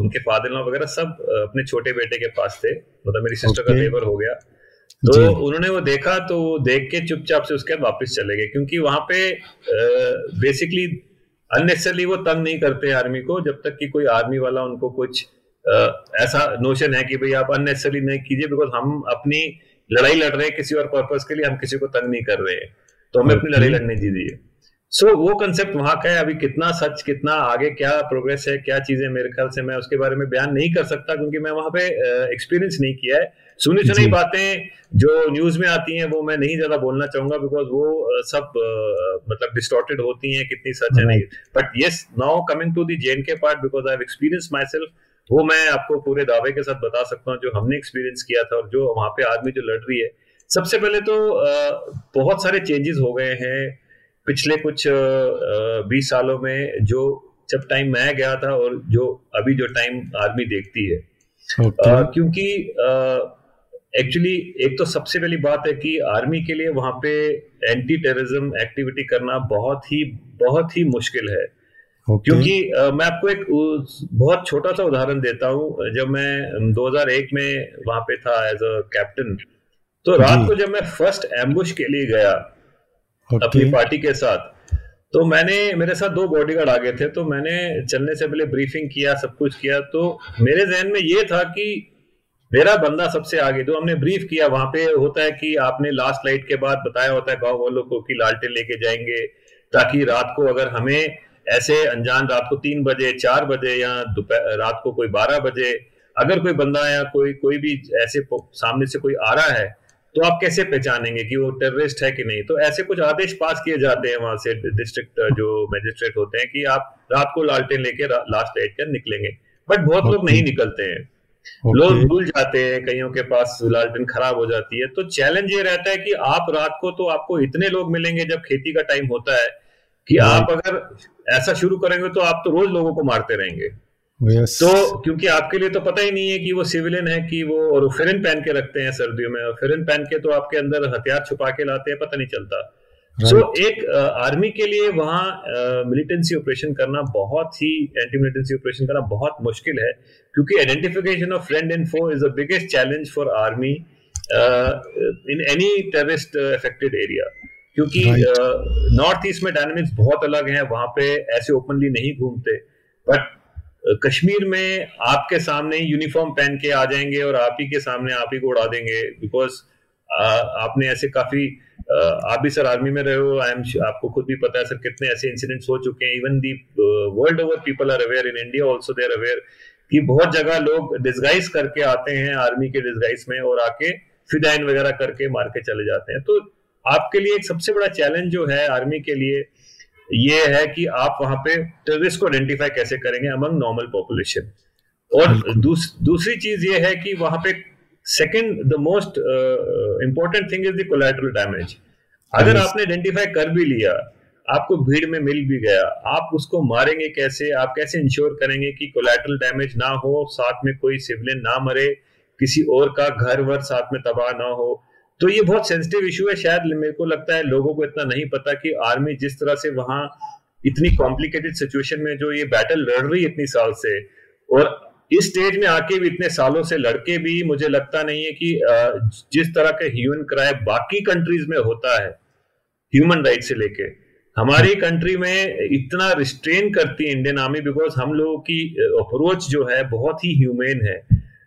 उनके फादर लॉ वगैरह सब अपने छोटे बेटे के पास थे मतलब मेरी सिस्टर का लेबर हो गया। तो उन्होंने वो देखा तो वो देख के चुपचाप से उसके बाद वापस चले गए क्योंकि वहाँ पे बेसिकली अननेसेसरली वो तंग नहीं करते आर्मी को जब तक कि कोई आर्मी वाला उनको कुछ आ, ऐसा नोशन है कि भाई आप अननेसेसरली नहीं कीजिए बिकॉज़ हम अपनी लड़ाई लड़ रहे हैं किसी और पर्पज के लिए हम किसी को तंग नहीं कर रहे हैं। तो हमें अपनी लड़ाई लड़ने दीजिए। सो so, वो कंसेप्ट वहाँ का है अभी कितना सच कितना आगे क्या प्रोग्रेस है क्या चीज़ें मेरे ख्याल से मैं उसके बारे में बयान नहीं कर सकता क्योंकि मैं वहाँ पे एक्सपीरियंस नहीं किया है। सुनी सुनी बातें जो न्यूज़ में आती हैं वो मैं नहीं ज़्यादा बोलना चाहूँगा बिकॉज़ वो सब मतलब डिस्टॉर्टेड होती हैं कितनी सच है नहीं। But yes now coming to the J and K part because I experience myself वो मैं आपको पूरे दावे के साथ बता सकता हूँ जो हमने एक्सपीरियंस किया था और जो वहाँ पे आदमी जो लड़ रही है। सबसे पहले तो बहुत सारे चेंजेस हो गए हैं। पिछले कुछ बीस सालों में जो जब टाइम मैं गया था और जो अभी जो टाइम आर्मी देखती है okay. आ, क्योंकि एक्चुअली एक तो सबसे पहली बात है कि आर्मी के लिए वहाँ पे एंटी टेररिज्म एक्टिविटी करना बहुत ही बहुत ही मुश्किल है okay. क्योंकि आ, मैं आपको एक बहुत छोटा सा उदाहरण देता हूँ जब मैं 2001 में वहाँ पे था एज अ कैप्टन तो रात को जब मैं फ़र्स्ट एम्बुश के लिए गया okay. अपनी पार्टी के साथ तो मैंने मेरे साथ दो बॉडीगार्ड आ गए थे तो मैंने चलने से पहले ब्रीफिंग किया सब कुछ किया तो मेरे जहन में ये था कि मेरा बंदा सबसे आगे जो हमने ब्रीफ किया वहाँ पे होता है कि आपने लास्ट लाइट के बाद बताया होता है गाँव वालों को कि लालटेन लेके जाएँगे ताकि रात को अगर हमें ऐसे अनजान रात को तीन बजे चार बजे या दोपहर रात को कोई बारह बजे अगर कोई बंदा या कोई कोई भी ऐसे सामने से कोई आ रहा है तो आप कैसे पहचानेंगे कि वो टेररिस्ट है कि नहीं? तो ऐसे कुछ आदेश पास किए जाते हैं वहाँ से डिस्ट्रिक्ट जो मजिस्ट्रेट होते हैं कि आप रात को लालटेन लेके लास्ट एड कर निकलेंगे। बट बहुत लोग नहीं निकलते हैं। लोग भूल जाते हैं कईयों के पास लालटेन खराब हो जाती है। तो चैलेंज ये रहता है कि आप रात को तो आपको इतने लोग मिलेंगे जब खेती का टाइम होता है कि आप अगर ऐसा शुरू करेंगे तो आप तो रोज लोगों को मारते रहेंगे। Yes. तो क्योंकि आपके लिए तो पता ही नहीं है कि वो सिविलियन है कि वो और फिरन पहन के रखते हैं सर्दियों में। और फिरन पहन के तो आपके अंदर हथियार छुपा के लाते हैं पता नहीं चलता। सो so, एक आर्मी uh, के लिए वहाँ मिलिटेंसी uh, ऑपरेशन करना बहुत ही एंटी मिलिटेंसी ऑपरेशन करना बहुत मुश्किल है क्योंकि identification of friend and foe is the biggest challenge for army in any terrorist affected area क्योंकि नॉर्थ ईस्ट में डायनामिक्स बहुत अलग हैं वहाँ पे ऐसे ओपनली नहीं घूमते। बट कश्मीर में आपके सामने यूनिफॉर्म पहन के आ जाएँगे और आप ही के सामने आप ही को उड़ा देंगे बिकॉज़ आपने ऐसे काफ़ी आप भी सर आर्मी में रहे हो आई एम आपको खुद भी पता है सर कितने ऐसे इंसिडेंट्स हो चुके हैं even the world over people are aware in India also there aware कि बहुत जगह लोग डिस्गाइज करके आते हैं आर्मी के डिस्गाइज में और आके फिदाइन वगैरह करके मार के चले जाते हैं। तो आपके लिए एक सबसे बड़ा चैलेंज जो है आर्मी के लिए ये है कि आप वहाँ पे टेररिस्ट को आइडेंटिफाई कैसे करेंगे अमंग नॉर्मल पॉपुलेशन और दूस, दूसरी चीज़ ये है कि वहाँ पे second the most important thing is the collateral damage अगर आपने आइडेंटिफाई कर भी लिया आपको भीड़ में मिल भी गया आप उसको मारेंगे कैसे आप कैसे इंश्योर करेंगे कि कोलेटरल डैमेज ना हो साथ में कोई सिविलियन ना मरे किसी और का घर वर साथ में तबाह ना हो तो ये बहुत सेंसिटिव इशू है। शायद मेरे को लगता है लोगों को इतना नहीं पता कि आर्मी जिस तरह से वहाँ इतनी कॉम्प्लिकेटेड सिचुएशन में जो ये बैटल लड़ रही है इतनी साल से और इस स्टेज में आके भी इतने सालों से लड़के भी मुझे लगता नहीं है कि जिस तरह का ह्यूमन क्राइम बाकी कंट्रीज़ में होता है ह्यूमन राइट से लेके। हमारी कंट्री में इतना रिस्ट्रेन करती है इंडियन आर्मी बिकॉज़ हम लोगों की अप्रोच जो है बहुत ही ह्यूमेन है।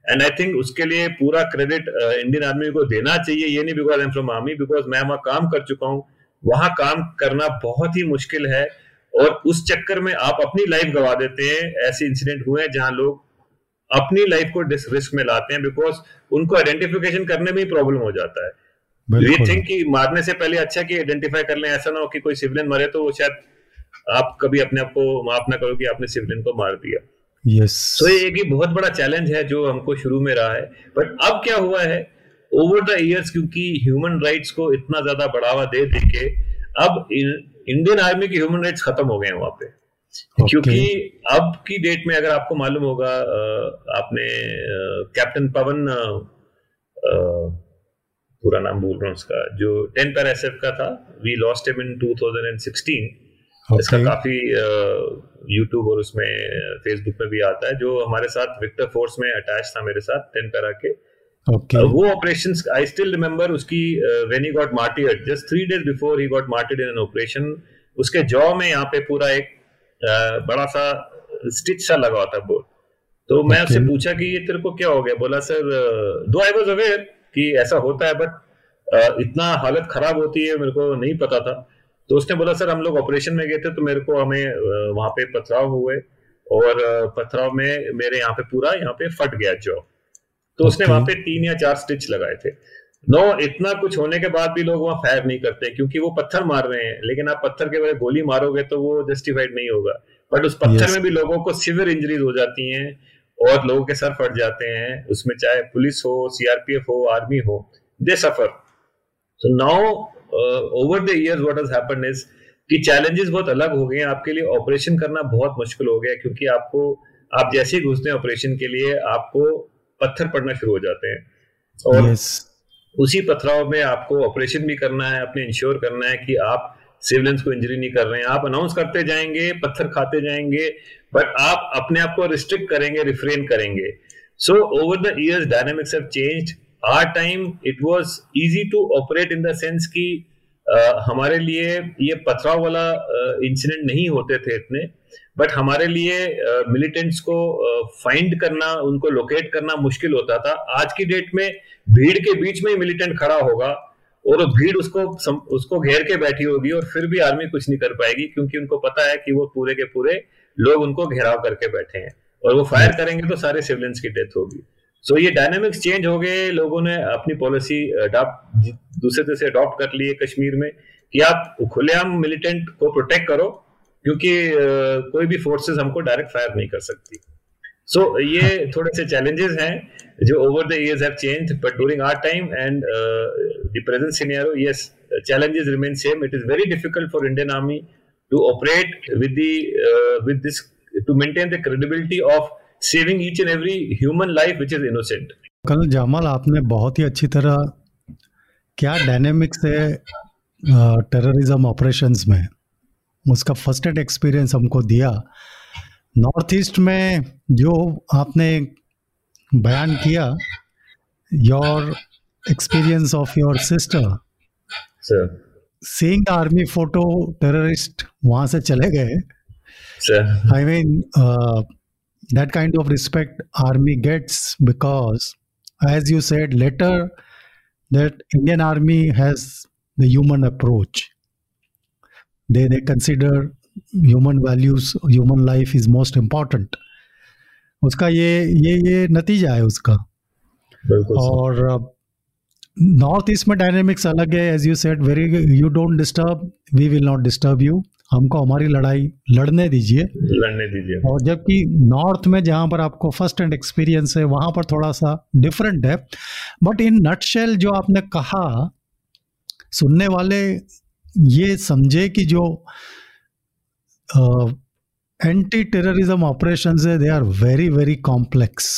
एंड आई थिंक उसके लिए पूरा क्रेडिट इंडियन आर्मी को देना चाहिए ये नहीं because I am from army because मैं वहाँ काम कर चुका हूँ। वहाँ काम करना बहुत ही मुश्किल है। और उस चक्कर में आप अपनी लाइफ गवा देते हैं। ऐसे इंसिडेंट हुए हैं जहाँ लोग अपनी लाइफ को रिस्क में लाते हैं बिकॉज़ उनको आइडेंटिफिकेशन करने में ही प्रॉब्लम हो जाता है। ये थिंक कि मारने से पहले अच्छा कि आइडेंटिफाई कर लें। ऐसा ना हो कि कोई सिविलियन मरे तो वो शायद आप कभी अपने आप को माफ़ ना करो कि आपने सिविलियन को मार दिया।
यस
तो ये बहुत बड़ा चैलेंज है जो हमको शुरू में रहा है। बट अब क्या हुआ है? ओवर द इयर्स क्योंकि ह्यूमन राइट्स को इतना ज़्यादा बढ़ावा दे दे के अब इंडियन आर्मी के ह्यूमन राइट्स खत्म हो गए हैं वहाँ पे। Okay. क्योंकि अब की डेट में अगर आपको मालूम होगा आपने कैप्टन पवन पूरा नाम भूल रहा हूँ उसका जो टेन पैर एस का था we lost him in 2016 okay. इसका काफ़ी यूट्यूब और उसमें फेसबुक में भी आता है जो हमारे साथ विक्टर फोर्स में अटैच था मेरे साथ टेन पैरा के।
Okay. Uh,
वो ऑपरेशन आई स्टिल रिमेम्बर उसकी when he got martyred just three days before he got martyred in an operation उसके जॉ में यहाँ पे पूरा एक बड़ा सा स्टिच सा लगा हुआ था बोर्ड तो मैं उससे पूछा कि ये तेरे को क्या हो गया? बोला सर दो आई वॉज़ अवेयर कि ऐसा होता है बट इतना हालत खराब होती है मेरे को नहीं पता था। तो उसने बोला सर हम लोग ऑपरेशन में गए थे तो मेरे को हमें वहाँ पे पथराव हुए और पथराव में मेरे यहाँ पे पूरा यहाँ पे फट गया जॉ। तो उसने वहाँ पे तीन या चार स्टिच लगाए थे। नो इतना कुछ होने के बाद भी लोग वहाँ फायर नहीं करते क्योंकि वो पत्थर मार रहे हैं लेकिन आप पत्थर के बजाय गोली मारोगे तो वो जस्टिफाइड नहीं होगा। बट उस पत्थर yes. में भी लोगों को सिवियर इंजरीज हो जाती हैं और लोगों के सर फट जाते हैं। उसमें चाहे पुलिस हो सीआरपीएफ हो आर्मी हो they suffer so now over the years what has happened is कि चैलेंजेस बहुत अलग हो गए हैं। आपके लिए ऑपरेशन करना बहुत मुश्किल हो गया क्योंकि आपको आप जैसे ही घुसते हैं ऑपरेशन के लिए आपको पत्थर पड़ना शुरू हो जाते हैं। और yes. उसी पथराव में आपको ऑपरेशन भी करना है अपने इंश्योर करना है कि आप सिविलियंस को इंजरी नहीं कर रहे हैं। आप अनाउंस करते जाएँगे पत्थर खाते जाएँगे बट आप अपने आप को रिस्ट्रिक्ट करेंगे रिफ्रेन करेंगे। So over the years dynamics have changed our time it was easy to operate in the sense कि हमारे लिए ये पथराव वाला इंसिडेंट uh, नहीं होते थे इतने बट हमारे लिए मिलिटेंट्स uh, को फाइंड uh, करना उनको लोकेट करना मुश्किल होता था। आज की डेट में भीड़ के बीच में ही मिलिटेंट खड़ा होगा और भीड़ उसको उसको घेर के बैठी होगी और फिर भी आर्मी कुछ नहीं कर पाएगी क्योंकि उनको पता है कि वो पूरे के पूरे लोग उनको घेराव करके बैठे हैं। और वो फायर करेंगे तो सारे सिविलियंस की डेथ होगी। सो ये डायनेमिक्स चेंज हो गए लोगों ने अपनी पॉलिसी अडॉप्ट दूसरे से अडॉप्ट कर ली है कश्मीर में कि आप खुलेआम मिलिटेंट को प्रोटेक्ट करो क्योंकि कोई भी फोर्सेस हमको डायरेक्ट फायर नहीं कर सकती। सो so, ये थोड़े से चैलेंजेस हैं जो over the years have changed but during our time and the present scenario yes challenges remain same. It is very difficult for indian army to operate with the uh, with this to maintain the saving each and every human life which is innocent.
कल जमाल आपने बहुत ही अच्छी तरह क्या dynamics है terrorism operations में? उसका फ़र्स्ट एड एक्सपीरियंस हमको दिया। नॉर्थ ईस्ट में जो आपने बयान किया your experience of your sister seeing army photo terrorist वहाँ से चले गए। I mean that kind of respect army gets because as you said later that indian army has the human approach they they consider human values human life is most important उसका ये ये ये नतीजा है उसका और नॉर्थ ईस्ट में dynamics अलग है as you said very you don't disturb we will not disturb you हमको हमारी लड़ाई लड़ने दीजिए।
लड़ने दीजिए।
और जबकि नॉर्थ में जहाँ पर आपको फ़र्स्ट एंड एक्सपीरियंस है वहाँ पर थोड़ा सा डिफरेंट है। बट इन नटशेल जो आपने कहा सुनने वाले ये समझे कि जो एंटी टेररिज्म ऑपरेशन है they are very very complex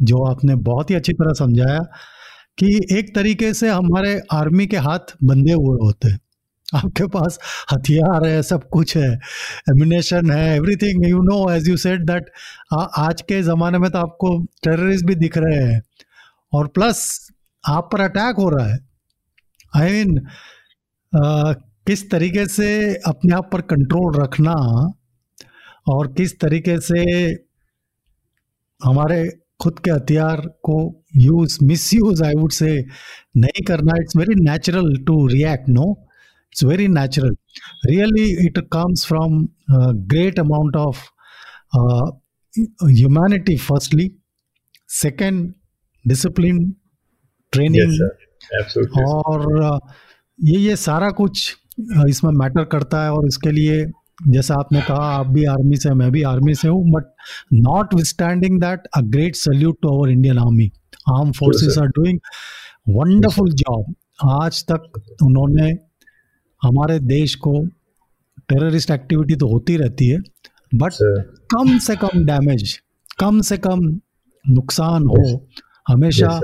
जो आपने बहुत ही अच्छी तरह समझाया कि एक तरीके से हमारे आर्मी के हाथ बंधे हुए होते हैं। आपके पास हथियार है सब कुछ है एमिनेशन है everything you know as you said that आज के ज़माने में तो आपको टेररिस्ट भी दिख रहे हैं। और प्लस आप पर अटैक हो रहा है। आई I मीन mean, किस तरीके से अपने आप पर कंट्रोल रखना और किस तरीके से हमारे खुद के हथियार को use misuse I would say नहीं करना it's very natural to react no it's very natural. Really it comes from a great amount of uh, humanity firstly. Second discipline training yes, और uh, ये ये सारा कुछ uh, इसमें matter करता है और इसके लिए जैसा आपने कहा आप भी आर्मी से मैं भी आर्मी से हूँ but notwithstanding that a great salute to our Indian army arm forces are doing wonderful job आज तक उन्होंने हमारे देश को टेररिस्ट एक्टिविटी तो होती रहती है बट कम से कम डैमेज कम से कम नुकसान हो हमेशा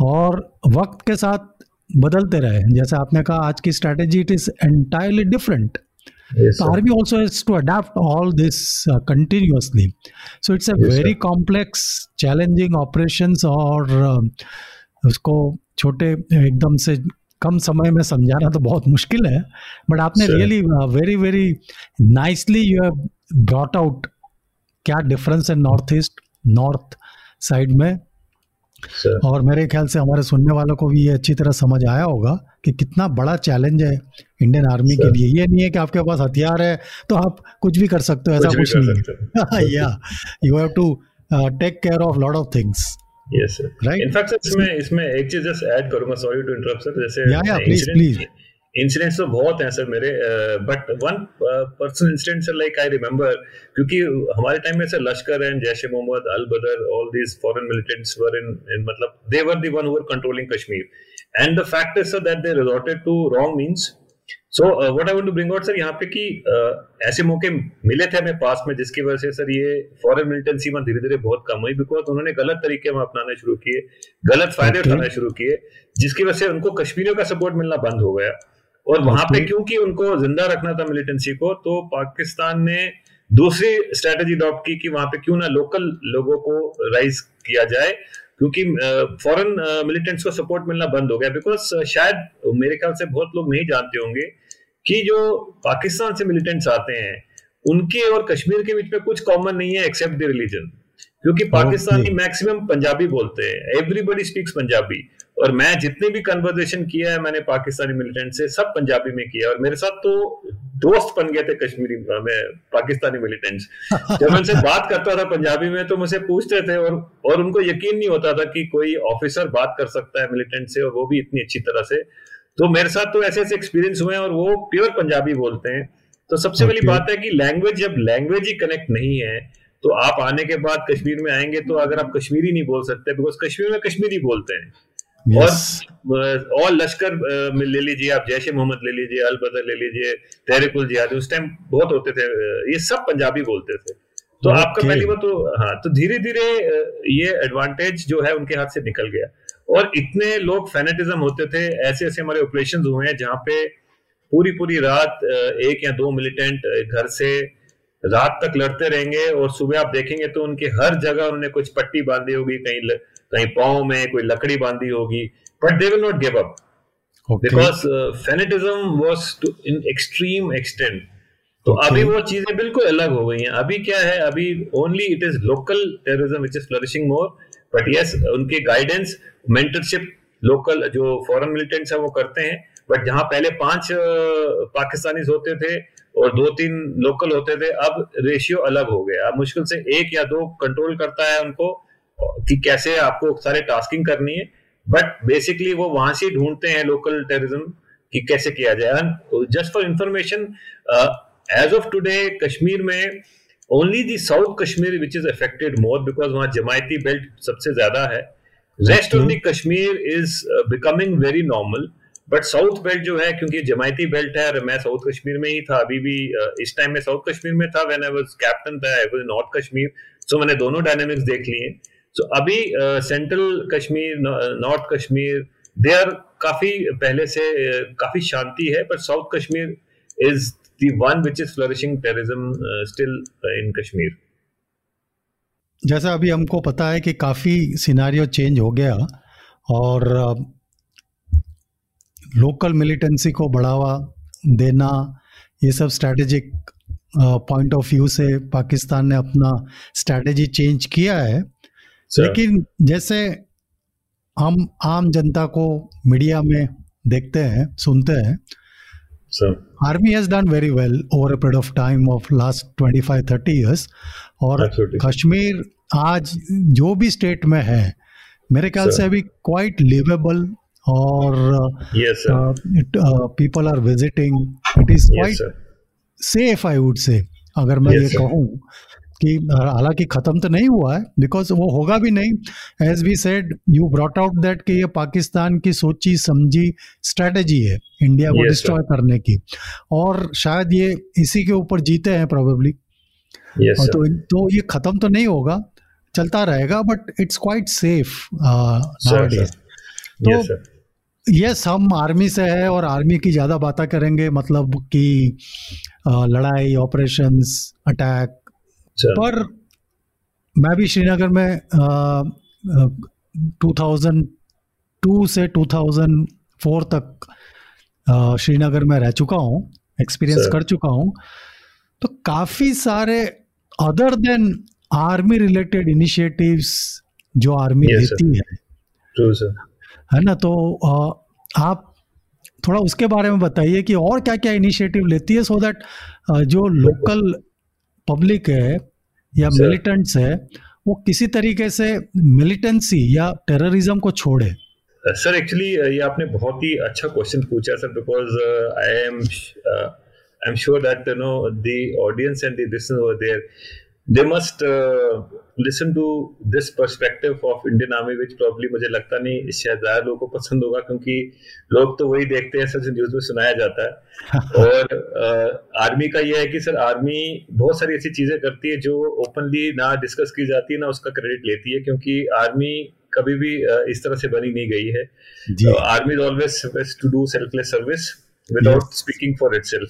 और वक्त के साथ बदलते रहे। जैसे आपने कहा आज की strategy it is entirely different army also is to adapt all this continuously so it's a very complex challenging operation और uh, उसको छोटे एकदम से कम समय में समझाना तो बहुत मुश्किल है बट आपने really very very nicely you have brought out क्या डिफरेंस है नॉर्थ ईस्ट नॉर्थ साइड में। Sir. और मेरे ख्याल से हमारे सुनने वालों को भी ये अच्छी तरह समझ आया होगा कि कितना बड़ा चैलेंज है इंडियन आर्मी के लिए। ये नहीं है कि आपके पास हथियार है तो आप कुछ भी कर सकते हो ऐसा कुछ, कुछ नहीं है। या you have to take care of lot of things
yes right in fact sir इसमें इसमें एक चीज़ जस्ट ऐड करूँगा सॉरी टू इंटरप्ट सर जैसे
या या प्लीज़ प्लीज़
इंसिडेंट्स तो बहुत हैं सर मेरे but one personal incident sir like I remember क्योंकि हमारे टाइम में sir Lashkar and Jaish e Mohammad al Badr all these foreign militants were in मतलब they were the one who were controlling Kashmir and the fact is sir that they resorted to wrong means so what I want to bring out sir यहाँ पे कि uh, ऐसे मौके मिले थे हमें पास में जिसकी वजह से सर ये फॉरेन मिलिटेंसी में धीरे धीरे बहुत कम हुई बिकॉज़ उन्होंने गलत तरीके में अपनाने शुरू किए गलत फ़ायदे उठाने शुरू किए जिसकी वजह से उनको कश्मीरियों का सपोर्ट मिलना बंद हो गया। और वहाँ पे क्योंकि उनको ज़िंदा रखना था मिलिटेंसी को तो पाकिस्तान ने दूसरी स्ट्रेटेजी अडॉप्ट की कि वहाँ पे क्यों ना लोकल लोगों को राइज किया जाए क्योंकि फॉरेन मिलिटेंट्स को सपोर्ट मिलना बंद हो गया। बिकॉज़ शायद मेरे ख्याल से बहुत लोग नहीं जानते होंगे कि जो पाकिस्तान से मिलिटेंट्स आते हैं उनके और कश्मीर के बीच में कुछ कॉमन नहीं है एक्सेप्ट द रिलीजन क्योंकि पाकिस्तानी मैक्सिमम पंजाबी बोलते हैं। Everybody speaks Punjabi. और मैं जितने भी कन्वर्जेशन किया है मैंने पाकिस्तानी मिलिटेंट से सब पंजाबी में किया और मेरे साथ तो दोस्त बन गए थे कश्मीरी में पाकिस्तानी मिलिटेंट्स (laughs) जब मैं उनसे बात करता था पंजाबी में तो मुझे पूछते थे और और उनको यकीन नहीं होता था कि कोई ऑफिसर बात कर सकता है मिलिटेंट से और वो भी इतनी अच्छी तरह से। तो मेरे साथ तो ऐसे ऐसे एक्सपीरियंस हुए हैं और वो प्योर पंजाबी बोलते हैं। तो सबसे okay. बात है कि लैंग्वेज जब लैंग्वेज ही कनेक्ट नहीं है तो आप आने के बाद कश्मीर में आएँगे तो अगर आप कश्मीरी नहीं बोल सकते बिकॉज़ कश्मीर में कश्मीरी बोलते हैं। Yes. और और लश्कर ले लीजिए आप जैश मोहम्मद ले लीजिए अल बदर ले लीजिए तहरीकुल जिहाद उस टाइम बहुत होते थे ये सब पंजाबी बोलते थे तो okay. आपका पहली बात तो हाँ तो धीरे धीरे ये एडवांटेज जो है उनके हाथ से निकल गया और इतने लोग फैनेटिज्म होते थे ऐसे ऐसे हमारे ऑपरेशन हुए हैं जहाँ पे पूरी पूरी रात एक या दो मिलिटेंट घर से रात तक लड़ते रहेंगे और सुबह आप देखेंगे तो उनके हर जगह उन्होंने कुछ पट्टी बांधी होगी कहीं कहीं पाओ में कोई लकड़ी बांधी होगी but they will not give up because fanaticism was to in extreme extent तो okay. अभी वो चीज़ें बिल्कुल अलग हो गई हैं। अभी क्या है? अभी only it is local terrorism which is flourishing more but yes उनके गाइडेंस मेंटरशिप लोकल जो फॉरेन मिलिटेंट्स है वो करते हैं। बट जहाँ पहले पाँच पाकिस्तानी होते थे और दो तीन लोकल होते थे अब रेशियो अलग हो गया। अब मुश्किल से एक या दो कंट्रोल करता है उनको। कि कैसे आपको सारे टास्किंग करनी है बट बेसिकली वो वहाँ से ढूंढते हैं लोकल टेररिज्म कि कैसे किया जाए। Just for information as of today Kashmir में only the south Kashmir which is affected more because वहाँ जमायती बेल्ट सबसे ज़्यादा है। Rest of the Kashmir is becoming very normal but south belt जो है, क्योंकि जमायती बेल्ट है मैं साउथ कश्मीर में ही था, अभी भी इस टाइम में साउथ कश्मीर में था व्हेन आई वाज कैप्टन था आई नॉर्थ कश्मीर सो मैंने दोनों डायनेमिक्स देख लिए। सो अभी central Kashmir north Kashmir they are काफ़ी पहले से काफ़ी शांति है, पर south Kashmir is one which is flourishing terrorism still in Kashmir
जैसा अभी हमको पता है कि काफ़ी सिनारियो चेंज हो गया और लोकल मिलिटेंसी को बढ़ावा देना, ये सब स्ट्रैटेजिक पॉइंट ऑफ़ व्यू से पाकिस्तान ने अपना स्ट्रैटेजी चेंज किया है। लेकिन जैसे हम आम जनता को मीडिया में देखते हैं सुनते हैं army has done very well over a period of time of last twenty five thirty years और कश्मीर आज जो भी स्टेट में है मेरे ख्याल से अभी क्वाइट लिवेबल और people are visiting it is quite safe I would say अगर मैं yes, ये कहूँ। कि हालाँकि खत्म तो नहीं हुआ है बिकॉज़ वो होगा भी नहीं। As we said you brought out that कि ये पाकिस्तान की सोची समझी स्ट्रेटेजी है इंडिया को डिस्ट्रॉय yes, करने की। और शायद ये इसी के ऊपर जीते हैं प्रोबेबली yes, तो तो ये खत्म तो नहीं होगा चलता रहेगा बट इट्स क्वाइट सेफ़ तो yes, यस हम आर्मी से है और आर्मी की ज़्यादा बातें करेंगे मतलब कि लड़ाई ऑपरेशंस अटैक पर मैं भी श्रीनगर में टू थाउज़ेंड टू से टू थाउज़ेंड फोर तक श्रीनगर में रह चुका हूँ एक्सपीरियंस कर चुका हूँ। तो काफ़ी सारे other than army related initiatives जो आर्मी yes, लेती है। है ना? तो आप थोड़ा उसके बारे में बताइए कि और क्या क्या इनिशिएटिव लेती है सो दैट जो लोकल पब्लिक है या मिलिटेंट्स है वो किसी तरीके से मिलिटेंसी या टेररिज्म को छोड़े?
सर एक्चुअली ये आपने बहुत ही अच्छा क्वेश्चन पूछा sir because I am I am sure that you know the audience and the listener there they must uh, listen to this perspective of Indian Army which probably मुझे लगता नहीं शायद ज़्यादा लोगों को पसंद होगा क्योंकि लोग तो वही देखते हैं सर न्यूज़ में सुनाया जाता है। (laughs) और uh, आर्मी का यह है कि सर आर्मी बहुत सारी ऐसी चीज़ें करती है जो ओपनली ना डिस्कस की जाती है ना उसका क्रेडिट लेती है क्योंकि आर्मी कभी भी इस तरह से बनी नहीं गई है। Army is always to do selfless service without speaking for itself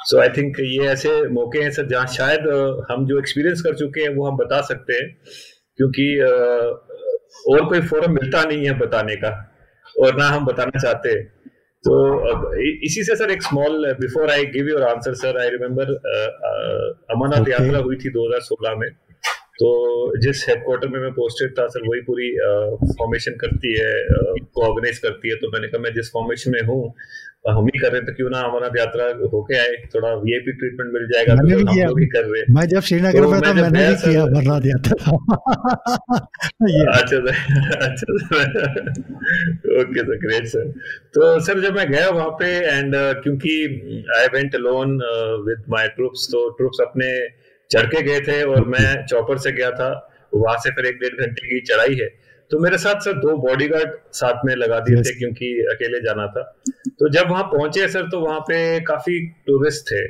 so I think ये ऐसे मौके हैं सर जहाँ शायद हम जो एक्सपीरियंस कर चुके हैं वो हम बता सकते हैं क्योंकि और कोई फोरम मिलता नहीं है बताने का और ना हम बताना चाहते तो इसी से सर एक small before I give your answer sir I remember Amarnath Yatra हुई थी 2016 में। तो जिस हेडक्वार्टर में मैं पोस्टेड था सर वही पूरी फॉर्मेशन करती है ऑर्गेनाइज करती है। तो मैंने कहा मैं जिस फॉर्मेशन में हूँ हम ही कर रहे थे क्यों ना अमरनाथ यात्रा होके आए थोड़ा वीआईपी ट्रीटमेंट मिल जाएगा तो हम लोग ही कर रहे
मैं जब श्रीनगर तो में था मैंने भी किया अमरनाथ यात्रा। (laughs)
अच्छा सर अच्छा sir. Okay sir great sir तो सर जब मैं गया वहाँ पे एंड क्योंकि I went alone with my troops तो ट्रूप्स अपने चढ़ के गए थे और मैं चौपर से गया था। वहाँ से फिर एक डेढ़ घंटे की चढ़ाई है। तो मेरे साथ सर दो बॉडीगार्ड साथ में लगा दिए थे क्योंकि अकेले जाना था। तो जब वहाँ पहुँचे सर तो वहाँ पे काफ़ी टूरिस्ट थे।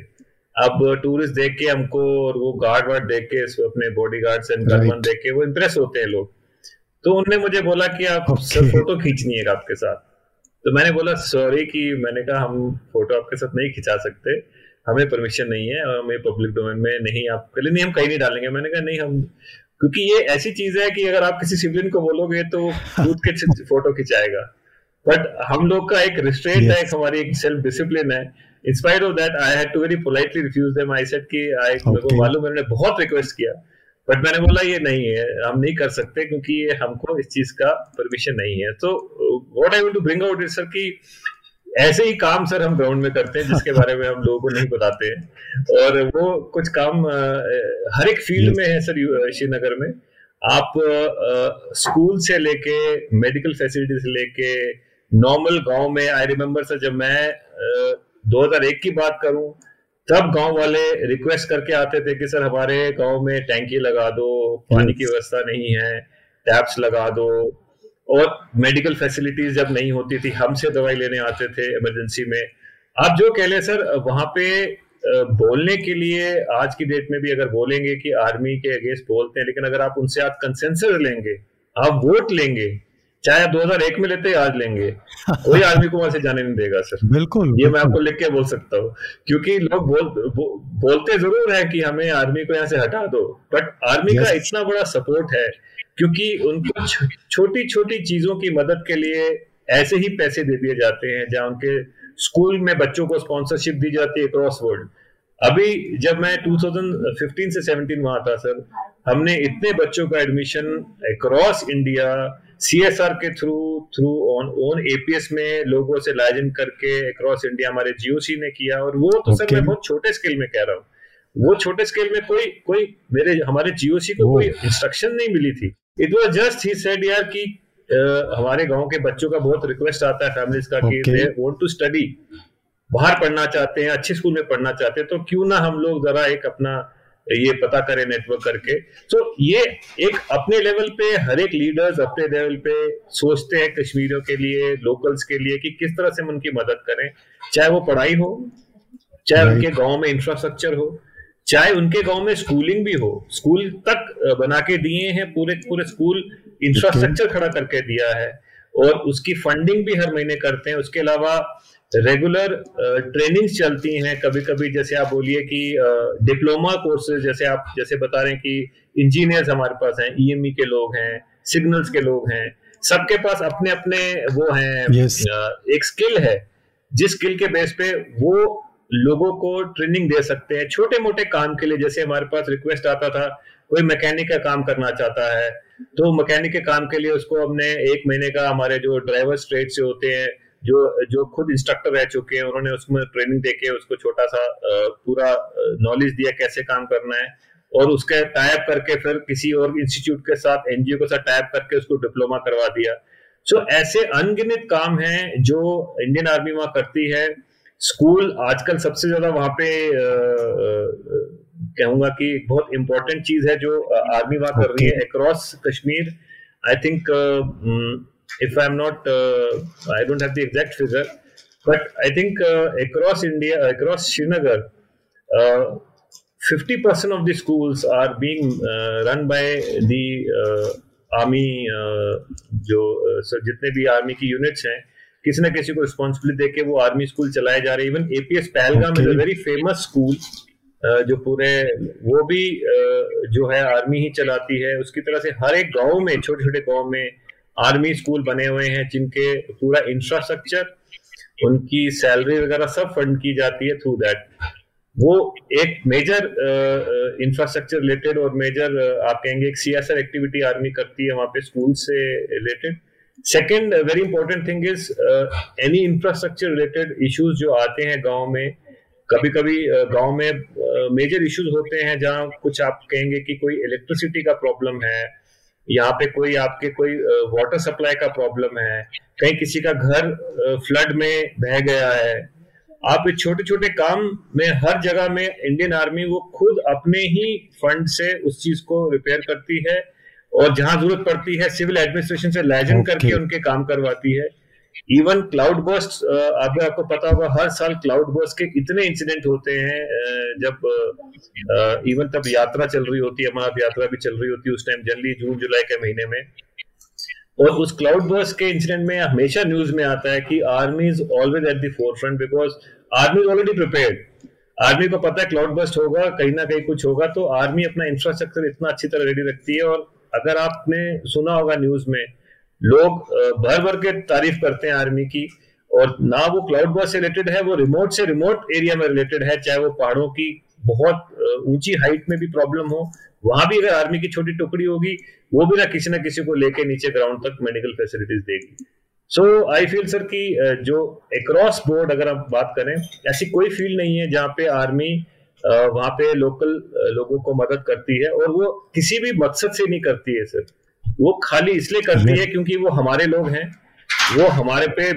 अब टूरिस्ट देख के हमको और वो गार्ड वार्ड देख के अपने बॉडी गार्ड एंड गनमैन देख के वो इम्प्रेस होते हैं लोग। तो उन्होंने मुझे बोला कि आप okay. सर फ़ोटो खींचनी है आपके साथ। तो मैंने बोला सॉरी कि मैंने कहा हम फ़ोटो आपके साथ नहीं खिंचा सकते। हमें परमिशन नहीं है और हमें पब्लिक डोमेन में नहीं आप पहले नहीं हम कहीं नहीं डालेंगे। मैंने कहा नहीं हम क्योंकि ये ऐसी चीज़ है कि अगर आप किसी सिविलियन को बोलोगे तो कूद के फ़ोटो खिंचाएगा। बट हम लोग का एक रिस्ट्रेंट yes. है एक हमारी एक सेल्फ डिसिप्लिन है in spite of that I had to very politely refuse them I said कि आई okay. को मालूम मैंने बहुत रिक्वेस्ट किया। बट मैंने बोला ये नहीं है हम नहीं कर सकते क्योंकि ये हमको इस चीज़ का परमिशन नहीं है। तो what I want to bring out is sir कि ऐसे ही काम सर हम ग्राउंड में करते हैं जिसके बारे में हम लोगों को नहीं बताते हैं। और वो कुछ काम हर एक फ़ील्ड में है सर श्रीनगर में। आप स्कूल से लेके मेडिकल फैसिलिटी से लेके नॉर्मल गाँव में आई रिमेम्बर सर जब मैं 2001 की बात करूँ तब गाँव वाले रिक्वेस्ट करके आते थे कि सर हमारे गाँव में टैंकी लगा दो पानी की व्यवस्था नहीं है टैप्स लगा दो और मेडिकल फैसिलिटीज़ जब नहीं होती थी हमसे दवाई लेने आते थे इमरजेंसी में। आप जो कह लें सर वहाँ पे बोलने के लिए आज की डेट में भी अगर बोलेंगे कि आर्मी के अगेंस्ट बोलते हैं लेकिन अगर आप उनसे आप कंसेंसर लेंगे आप वोट लेंगे चाहे आप 2001 में लेते आज लेंगे (laughs) कोई आदमी को वहाँ से जाने नहीं देगा सर।
बिल्कुल
ये मैं आपको लिख के बोल सकता हूँ क्योंकि लोग बोल बो, बोलते ज़रूर है कि हमें आर्मी को यहाँ से हटा दो बट आर्मी का इतना बड़ा सपोर्ट है क्योंकि उनको छोटी छोटी चीज़ों की मदद के लिए ऐसे ही पैसे दे दिए जाते हैं जहाँ उनके स्कूल में बच्चों को स्पॉन्सरशिप दी जाती है क्रॉस वर्ल्ड अभी जब मैं 2015 से 17 वहाँ था सर हमने इतने बच्चों का एडमिशन अक्रॉस इंडिया सीएसआर के through through on own APS में लोगों से लाइजन करके अक्रॉस इंडिया हमारे जीओसी ने किया और वो तो okay. सर मैं बहुत छोटे स्केल में कह रहा हूँ वो छोटे स्केल में कोई कोई मेरे हमारे जीओसी को oh. कोई इंस्ट्रक्शन नहीं मिली थी it was just he said यार कि uh, हमारे गाँव के बच्चों का बहुत रिक्वेस्ट आता है फैमिलीज़ का okay. कि दे वांट टू स्टडी बाहर पढ़ना चाहते हैं अच्छे स्कूल में पढ़ना चाहते हैं तो क्यों ना हम लोग जरा एक अपना ये पता करें नेटवर्क करके. तो ये एक अपने लेवल पे हर एक लीडर्स अपने लेवल पे सोचते हैं कश्मीरियों के लिए लोकल्स के लिए कि किस तरह से हम उनकी मदद करें। चाहे वो पढ़ाई हो चाहे उनके गाँव में इंफ्रास्ट्रक्चर हो चाहे उनके गाँव में स्कूलिंग भी हो स्कूल तक बना के दिए हैं पूरे पूरे स्कूल इंफ्रास्ट्रक्चर खड़ा करके दिया है। और उसकी फंडिंग भी हर महीने करते हैं। उसके अलावा रेगुलर ट्रेनिंग्स uh, चलती हैं। कभी कभी जैसे आप बोलिए कि डिप्लोमा कोर्सेज जैसे आप जैसे बता रहे हैं कि इंजीनियर्स हमारे पास हैं ईएमई e के लोग हैं सिग्नल्स के लोग हैं। सबके पास अपने अपने वो हैं yes. एक स्किल है। जिस स्किल के बेस पे वो लोगों को ट्रेनिंग दे सकते हैं। छोटे मोटे काम के लिए, जैसे हमारे पास रिक्वेस्ट आता था, कोई मैकेनिक का काम करना चाहता है तो मैकेनिक के काम के लिए उसको हमने एक महीने का हमारे जो ड्राइवर स्ट्रेट से होते हैं, जो जो खुद इंस्ट्रक्टर रह चुके हैं, उन्होंने उसमें ट्रेनिंग देके उसको छोटा सा पूरा नॉलेज दिया कैसे काम करना है। और उसके टाइप करके फिर किसी और इंस्टीट्यूट के साथ एनजीओ के साथ टाइप करके उसको डिप्लोमा करवा दिया। सो ऐसे अनगिनत काम हैं जो इंडियन आर्मी वहाँ करती है। स्कूल आजकल सबसे ज़्यादा वहाँ पे कहूँगा कि बहुत इंपॉर्टेंट चीज़ है जो आर्मी वहाँ कर रही है across Kashmir I think if I am not I don't have the exact figure but I think across India across Srinagar fifty percent of the school are being run by the army जो जितने भी army की units हैं किसी ना किसी को responsibility देके वो आर्मी स्कूल चलाए जा रहे हैं. Even APS Pahalgam is a very famous school जो पूरे वो भी जो है आर्मी ही चलाती है. उसकी तरह से हर एक गाँव में छोटे छोटे गाँव में आर्मी स्कूल बने हुए हैं जिनके पूरा इंफ्रास्ट्रक्चर उनकी सैलरी वगैरह सब फंड की जाती है थ्रू दैट वो एक मेजर इंफ्रास्ट्रक्चर रिलेटेड और मेजर आप कहेंगे एक सीएसआर एक्टिविटी आर्मी करती है वहाँ पे स्कूल से related second very important thing is any infrastructure related issues जो आते हैं गाँव में कभी कभी गाँव में मेजर uh, इश्यूज़ होते हैं जहाँ कुछ आप कहेंगे कि कोई इलेक्ट्रिसिटी का प्रॉब्लम है यहाँ पे कोई आपके कोई वाटर सप्लाई का प्रॉब्लम है कहीं किसी का घर फ्लड में बह गया है आप इस छोटे छोटे काम में हर जगह में इंडियन आर्मी वो खुद अपने ही फंड से उस चीज़ को रिपेयर करती है और जहाँ ज़रूरत पड़ती है सिविल एडमिनिस्ट्रेशन से लाइजन okay. करके उनके काम करवाती है। इवन क्लाउड बर्स्ट अगर आपको पता होगा हर साल क्लाउड बर्स्ट के इतने इंसिडेंट होते हैं जब इवन तब यात्रा चल रही होती है अमरनाथ यात्रा भी चल रही होती है उस टाइम जनवरी जून जुलाई के महीने में। और उस क्लाउड बर्स्ट के इंसिडेंट में हमेशा न्यूज़ में आता है कि army is always at the forefront because army is already prepared army को पता है क्लाउड बर्स्ट होगा कहीं ना कहीं कुछ होगा तो आर्मी अपना इंफ्रास्ट्रक्चर इतना अच्छी तरह रेडी रखती है और अगर आपने सुना होगा न्यूज़ में, लोग भर भर के तारीफ़ करते हैं आर्मी की, और ना वो क्लाउड बर्स्ट से रिलेटेड है, वो रिमोट से रिमोट एरिया में रिलेटेड है, चाहे वो पहाड़ों की बहुत ऊँची हाइट में भी प्रॉब्लम हो, वहाँ भी अगर आर्मी की छोटी टुकड़ी होगी, वो भी ना किसी ना किसी को लेके नीचे ग्राउंड तक मेडिकल फैसिलिटीज़ देगी। सो आई फील सर कि जो अक्रॉस बोर्ड अगर आप बात करें, ऐसी कोई फ़ील्ड नहीं है जहाँ पे आर्मी वहाँ पे लोकल लोगों को मदद करती है और वो किसी भी मकसद से नहीं करती है सर वो खाली इसलिए करती है क्योंकि वो हमारे लोग हैं। वो हमारे पे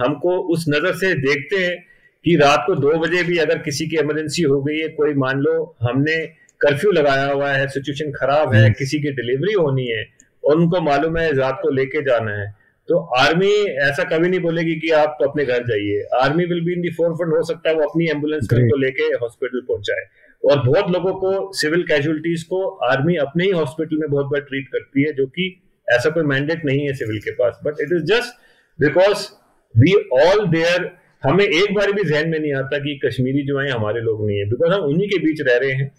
हमको उस नज़र से देखते हैं कि रात को दो बजे भी अगर किसी की इमरजेंसी हो गई है कोई मान लो हमने कर्फ्यू लगाया हुआ है सिचुएशन खराब है किसी की डिलीवरी होनी है और उनको मालूम है रात को लेके जाना है। तो आर्मी ऐसा कभी नहीं बोलेगी कि आप तो अपने घर जाइए। Army will be in the forefront हो सकता है वो अपनी एंबुलेंस को लेके हॉस्पिटल पहुँचाए। और बहुत लोगों को सिविल कैजुअलिटीज को आर्मी अपने ही हॉस्पिटल में बहुत बार ट्रीट करती है जो कि ऐसा कोई मैंडेट नहीं है सिविल के पास। But it is just because we all there हमें एक बार भी जहन में नहीं आता कि कश्मीरी जो है हमारे लोग नहीं है। बिकॉज़ हम उन्हीं के बीच रह रहे हैं।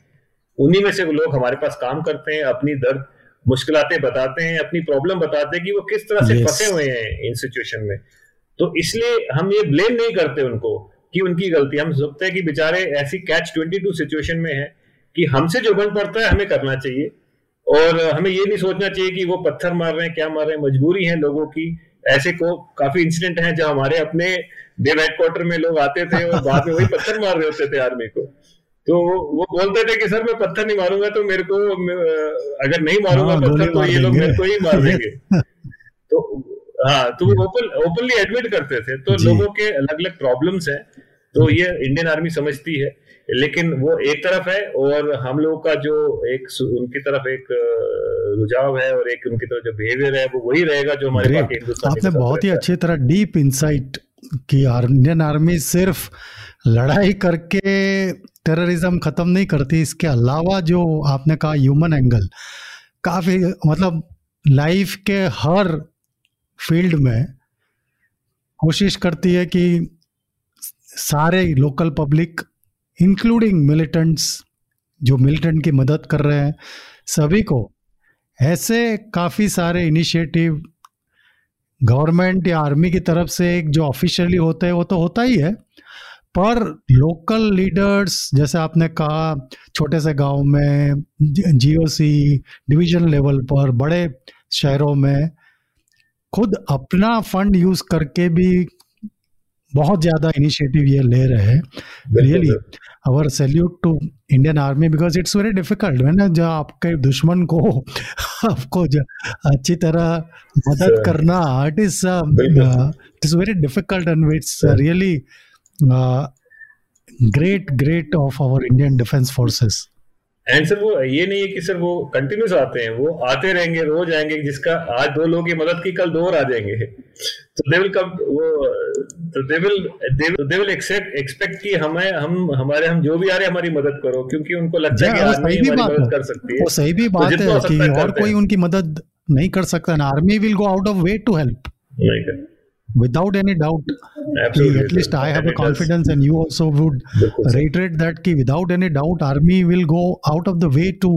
उन्हीं में से वो लोग हमारे पास काम करते हैं अपनी दर्द मुश्किलातें बताते हैं अपनी प्रॉब्लम बताते हैं कि वो किस तरह से yes. फंसे हुए हैं इन सिचुएशन में। तो इसलिए हम ये ब्लेम नहीं करते उनको कि उनकी गलती। हम सोचते हैं कि बेचारे ऐसी कैच ट्वेंटी टू सिचुएशन में है कि हमसे जो बन पड़ता है हमें करना चाहिए और हमें ये नहीं सोचना चाहिए कि वो पत्थर मार रहे हैं क्या मार रहे हैं मजबूरी है लोगों की। ऐसे को काफ़ी इंसिडेंट हैं जहाँ हमारे अपने देव हेडक्वार्टर में लोग आते थे और बाद में वही पत्थर मार रहे होते थे आर्मी को। तो वो बोलते थे कि सर मैं पत्थर नहीं मारूँगा तो मेरे को अगर नहीं मारूँगा हाँ, पत्थर तो ये लोग मेरे को ही मार देंगे (laughs) तो हाँ तो वो ओपन ओपनली एडमिट करते थे। तो लोगों के अलग अलग प्रॉब्लम्स हैं तो ये इंडियन आर्मी समझती है। लेकिन वो एक तरफ़ है और हम लोगों का जो एक उनकी तरफ़ एक रुझाव है और एक उनकी तरफ़ जो बिहेवियर है वो वही रहेगा जो हमारे
आपने बहुत ही अच्छी तरह डीप इंसाइट की। इंडियन आर्मी सिर्फ़ लड़ाई करके टेररिज्म खत्म नहीं करती, इसके अलावा जो आपने कहा ह्यूमन एंगल काफ़ी मतलब लाइफ के हर फ़ील्ड में कोशिश करती है कि सारे लोकल पब्लिक इंक्लूडिंग मिलिटेंट्स जो मिलिटेंट की मदद कर रहे हैं, सभी को ऐसे काफ़ी सारे इनिशिएटिव गवर्नमेंट या आर्मी की तरफ़ से एक जो ऑफिशियली होते हैं, वो तो होता ही है। पर लोकल लीडर्स जैसे आपने कहा छोटे से गाँव में जीओसी डिवीज़न लेवल पर बड़े शहरों में खुद अपना फंड यूज़ करके भी बहुत ज़्यादा इनिशिएटिव ये ले रहे हैं। Really our salute to Indian army because it's very difficult है ना? जो आपके दुश्मन को (laughs) आपको अच्छी तरह मदद करना it is it is very difficult and it's really great great of our Indian defence forces
and sir वो ये नहीं है कि सर वो कंटिन्यूस आते हैं वो आते रहेंगे रोज आएँगे जिसका आज दो लोगों की मदद की कल दो और आ जाएँगे। तो दे विल कम वो तो they will they will accept expect कि हमें हम हमारे हम जो भी आ रहे हैं हमारी मदद करो क्योंकि उनको लगता है कि आर्मी हमारी मदद कर सकती है।
वो सही भी बात तो है कि और कोई उनकी मदद नहीं कर सकता ना army will go out of way to help नहीं कर without any doubt Absolutely, at least i have a confidence and you also would reiterate that ki without any doubt army will go out of the way to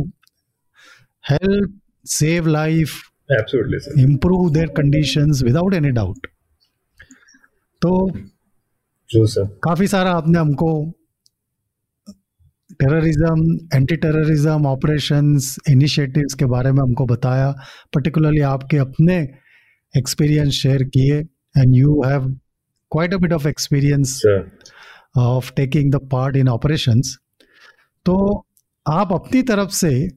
help save life
Absolutely, sir.
improve their conditions without any doubt तो काफ़ी सारा आपने हमको terrorism anti terrorism operations initiatives के बारे में हमको बताया पर्टिकुलरली आपके अपने एक्सपीरियंस शेयर किए and you have quite a bit of experience sure. of taking the part in operations. तो आप अपनी तरफ़ से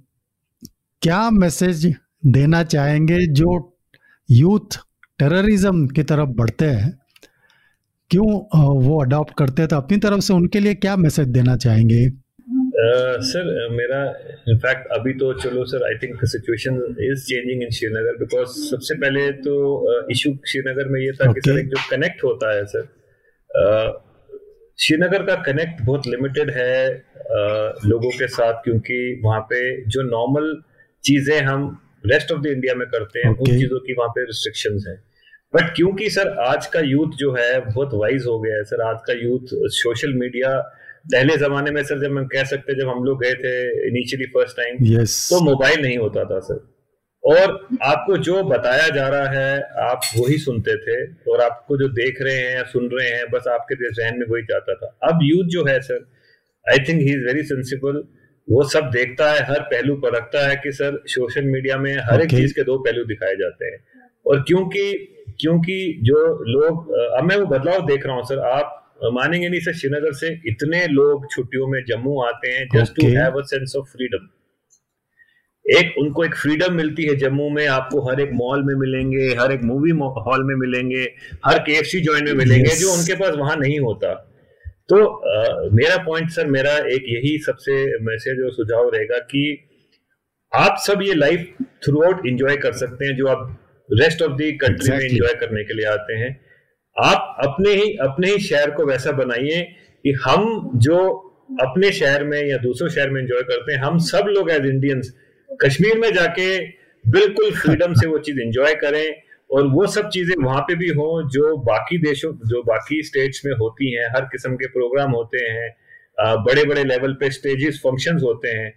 क्या मैसेज देना चाहेंगे जो यूथ टेररिज्म की तरफ़ बढ़ते हैं? क्यों वो अडॉप्ट करते हैं? तो अपनी तरफ़ से उनके लिए क्या मैसेज देना चाहेंगे?
सर मेरा इनफैक्ट अभी तो चलो sir I think situation is changing in Srinagar because सबसे पहले तो इशू uh, श्रीनगर में ये था okay. कि सर एक जो कनेक्ट होता है सर श्रीनगर का कनेक्ट बहुत लिमिटेड है लोगों के साथ क्योंकि वहाँ पे जो नॉर्मल चीज़ें हम रेस्ट ऑफ़ द इंडिया में करते हैं
Okay.
उन चीज़ों की वहाँ पे रिस्ट्रिक्शंस हैं बट क्योंकि सर आज का यूथ जो है बहुत वाइज हो गया है सर आज का यूथ सोशल मीडिया पहले जमाने में सर जब हम कह सकते जब हम लोग गए थे इनिशियली फ़र्स्ट टाइम तो मोबाइल नहीं होता था सर। और आपको जो बताया जा रहा है आप वही सुनते थे और आपको जो देख रहे हैं सुन रहे हैं बस आपके जहन में वही जाता था। अब यूथ जो है sir I think he is very sensible वो सब देखता है हर पहलू पर रखता है कि सर सोशल मीडिया में हर
okay.
एक चीज़ के दो पहलू दिखाए जाते हैं। और क्योंकि क्योंकि जो लोग अब मैं वो बदलाव देख रहा हूँ सर आप मानेंगे नहीं सर श्रीनगर से इतने लोग छुट्टियों में जम्मू आते हैं just
to.
Have a sense of freedom एक उनको एक फ्रीडम मिलती है जम्मू में आपको हर एक मॉल में मिलेंगे हर एक मूवी हॉल में मिलेंगे हर के जॉइंट में मिलेंगे
Yes.
जो उनके पास वहाँ नहीं होता तो अ, मेरा पॉइंट सर मेरा एक यही सबसे मैसेज और सुझाव रहेगा कि आप सब ये लाइफ थ्रू आउट इंजॉय कर सकते हैं जो आप रेस्ट ऑफ़ दी कंट्री में. इंजॉय करने के लिए आते हैं आप अपने ही अपने ही शहर को वैसा बनाइए कि हम जो अपने शहर में या दूसरे शहर में एंजॉय करते हैं, हम सब लोग एज इंडियंस कश्मीर में जाके बिल्कुल फ्रीडम से वो चीज़ एंजॉय करें और वो सब चीज़ें वहाँ पे भी हों जो बाकी देशों, जो बाकी स्टेट्स में होती हैं, हर किस्म के प्रोग्राम होते हैं बड़े बड़े लेवल पे स्टेजेस फ़ंक्शंस होते हैं।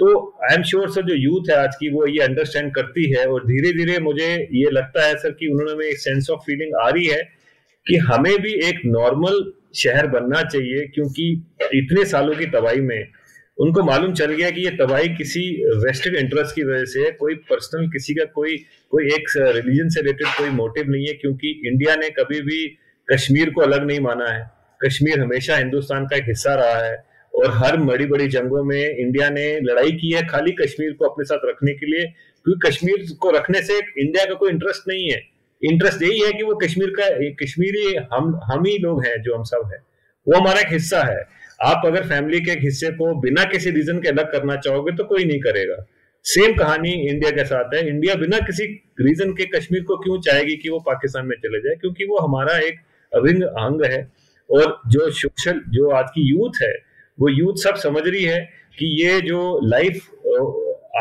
तो आई एम श्योर सर जो यूथ है आज की, वो ये अंडरस्टैंड करती है और धीरे धीरे मुझे ये लगता है सर कि उन्होंने एक सेंस ऑफ़ फीलिंग आ रही है। कि हमें भी एक नॉर्मल शहर बनना चाहिए, क्योंकि इतने सालों की तबाही में उनको मालूम चल गया कि ये तबाही किसी वेस्टेड इंटरेस्ट की वजह से है, कोई पर्सनल किसी का कोई कोई एक रिलीजन से रिलेटेड कोई मोटिव नहीं है, क्योंकि इंडिया ने कभी भी कश्मीर को अलग नहीं माना है। कश्मीर हमेशा हिंदुस्तान का एक हिस्सा रहा है और हर बड़ी बड़ी जंगों में इंडिया ने लड़ाई की है खाली कश्मीर को अपने साथ रखने के लिए, क्योंकि कश्मीर को रखने से इंडिया का कोई इंटरेस्ट नहीं है। इंटरेस्ट यही है कि वो कश्मीर का कश्मीरी हम हम ही लोग हैं जो हम सब है। वो हमारा एक हिस्सा है। आप अगर फैमिली के एक हिस्से को बिना किसी रीजन के अलग करना चाहोगे तो कोई नहीं करेगा। सेम कहानी इंडिया के साथ है। इंडिया बिना किसी रीजन के कश्मीर को क्यों चाहेगी कि वो पाकिस्तान में चले जाए? क्योंकि वो हमारा एक अभिन्न अंग है। और जो सोशल जो आज की यूथ है, वो यूथ सब समझ रही है कि ये जो लाइफ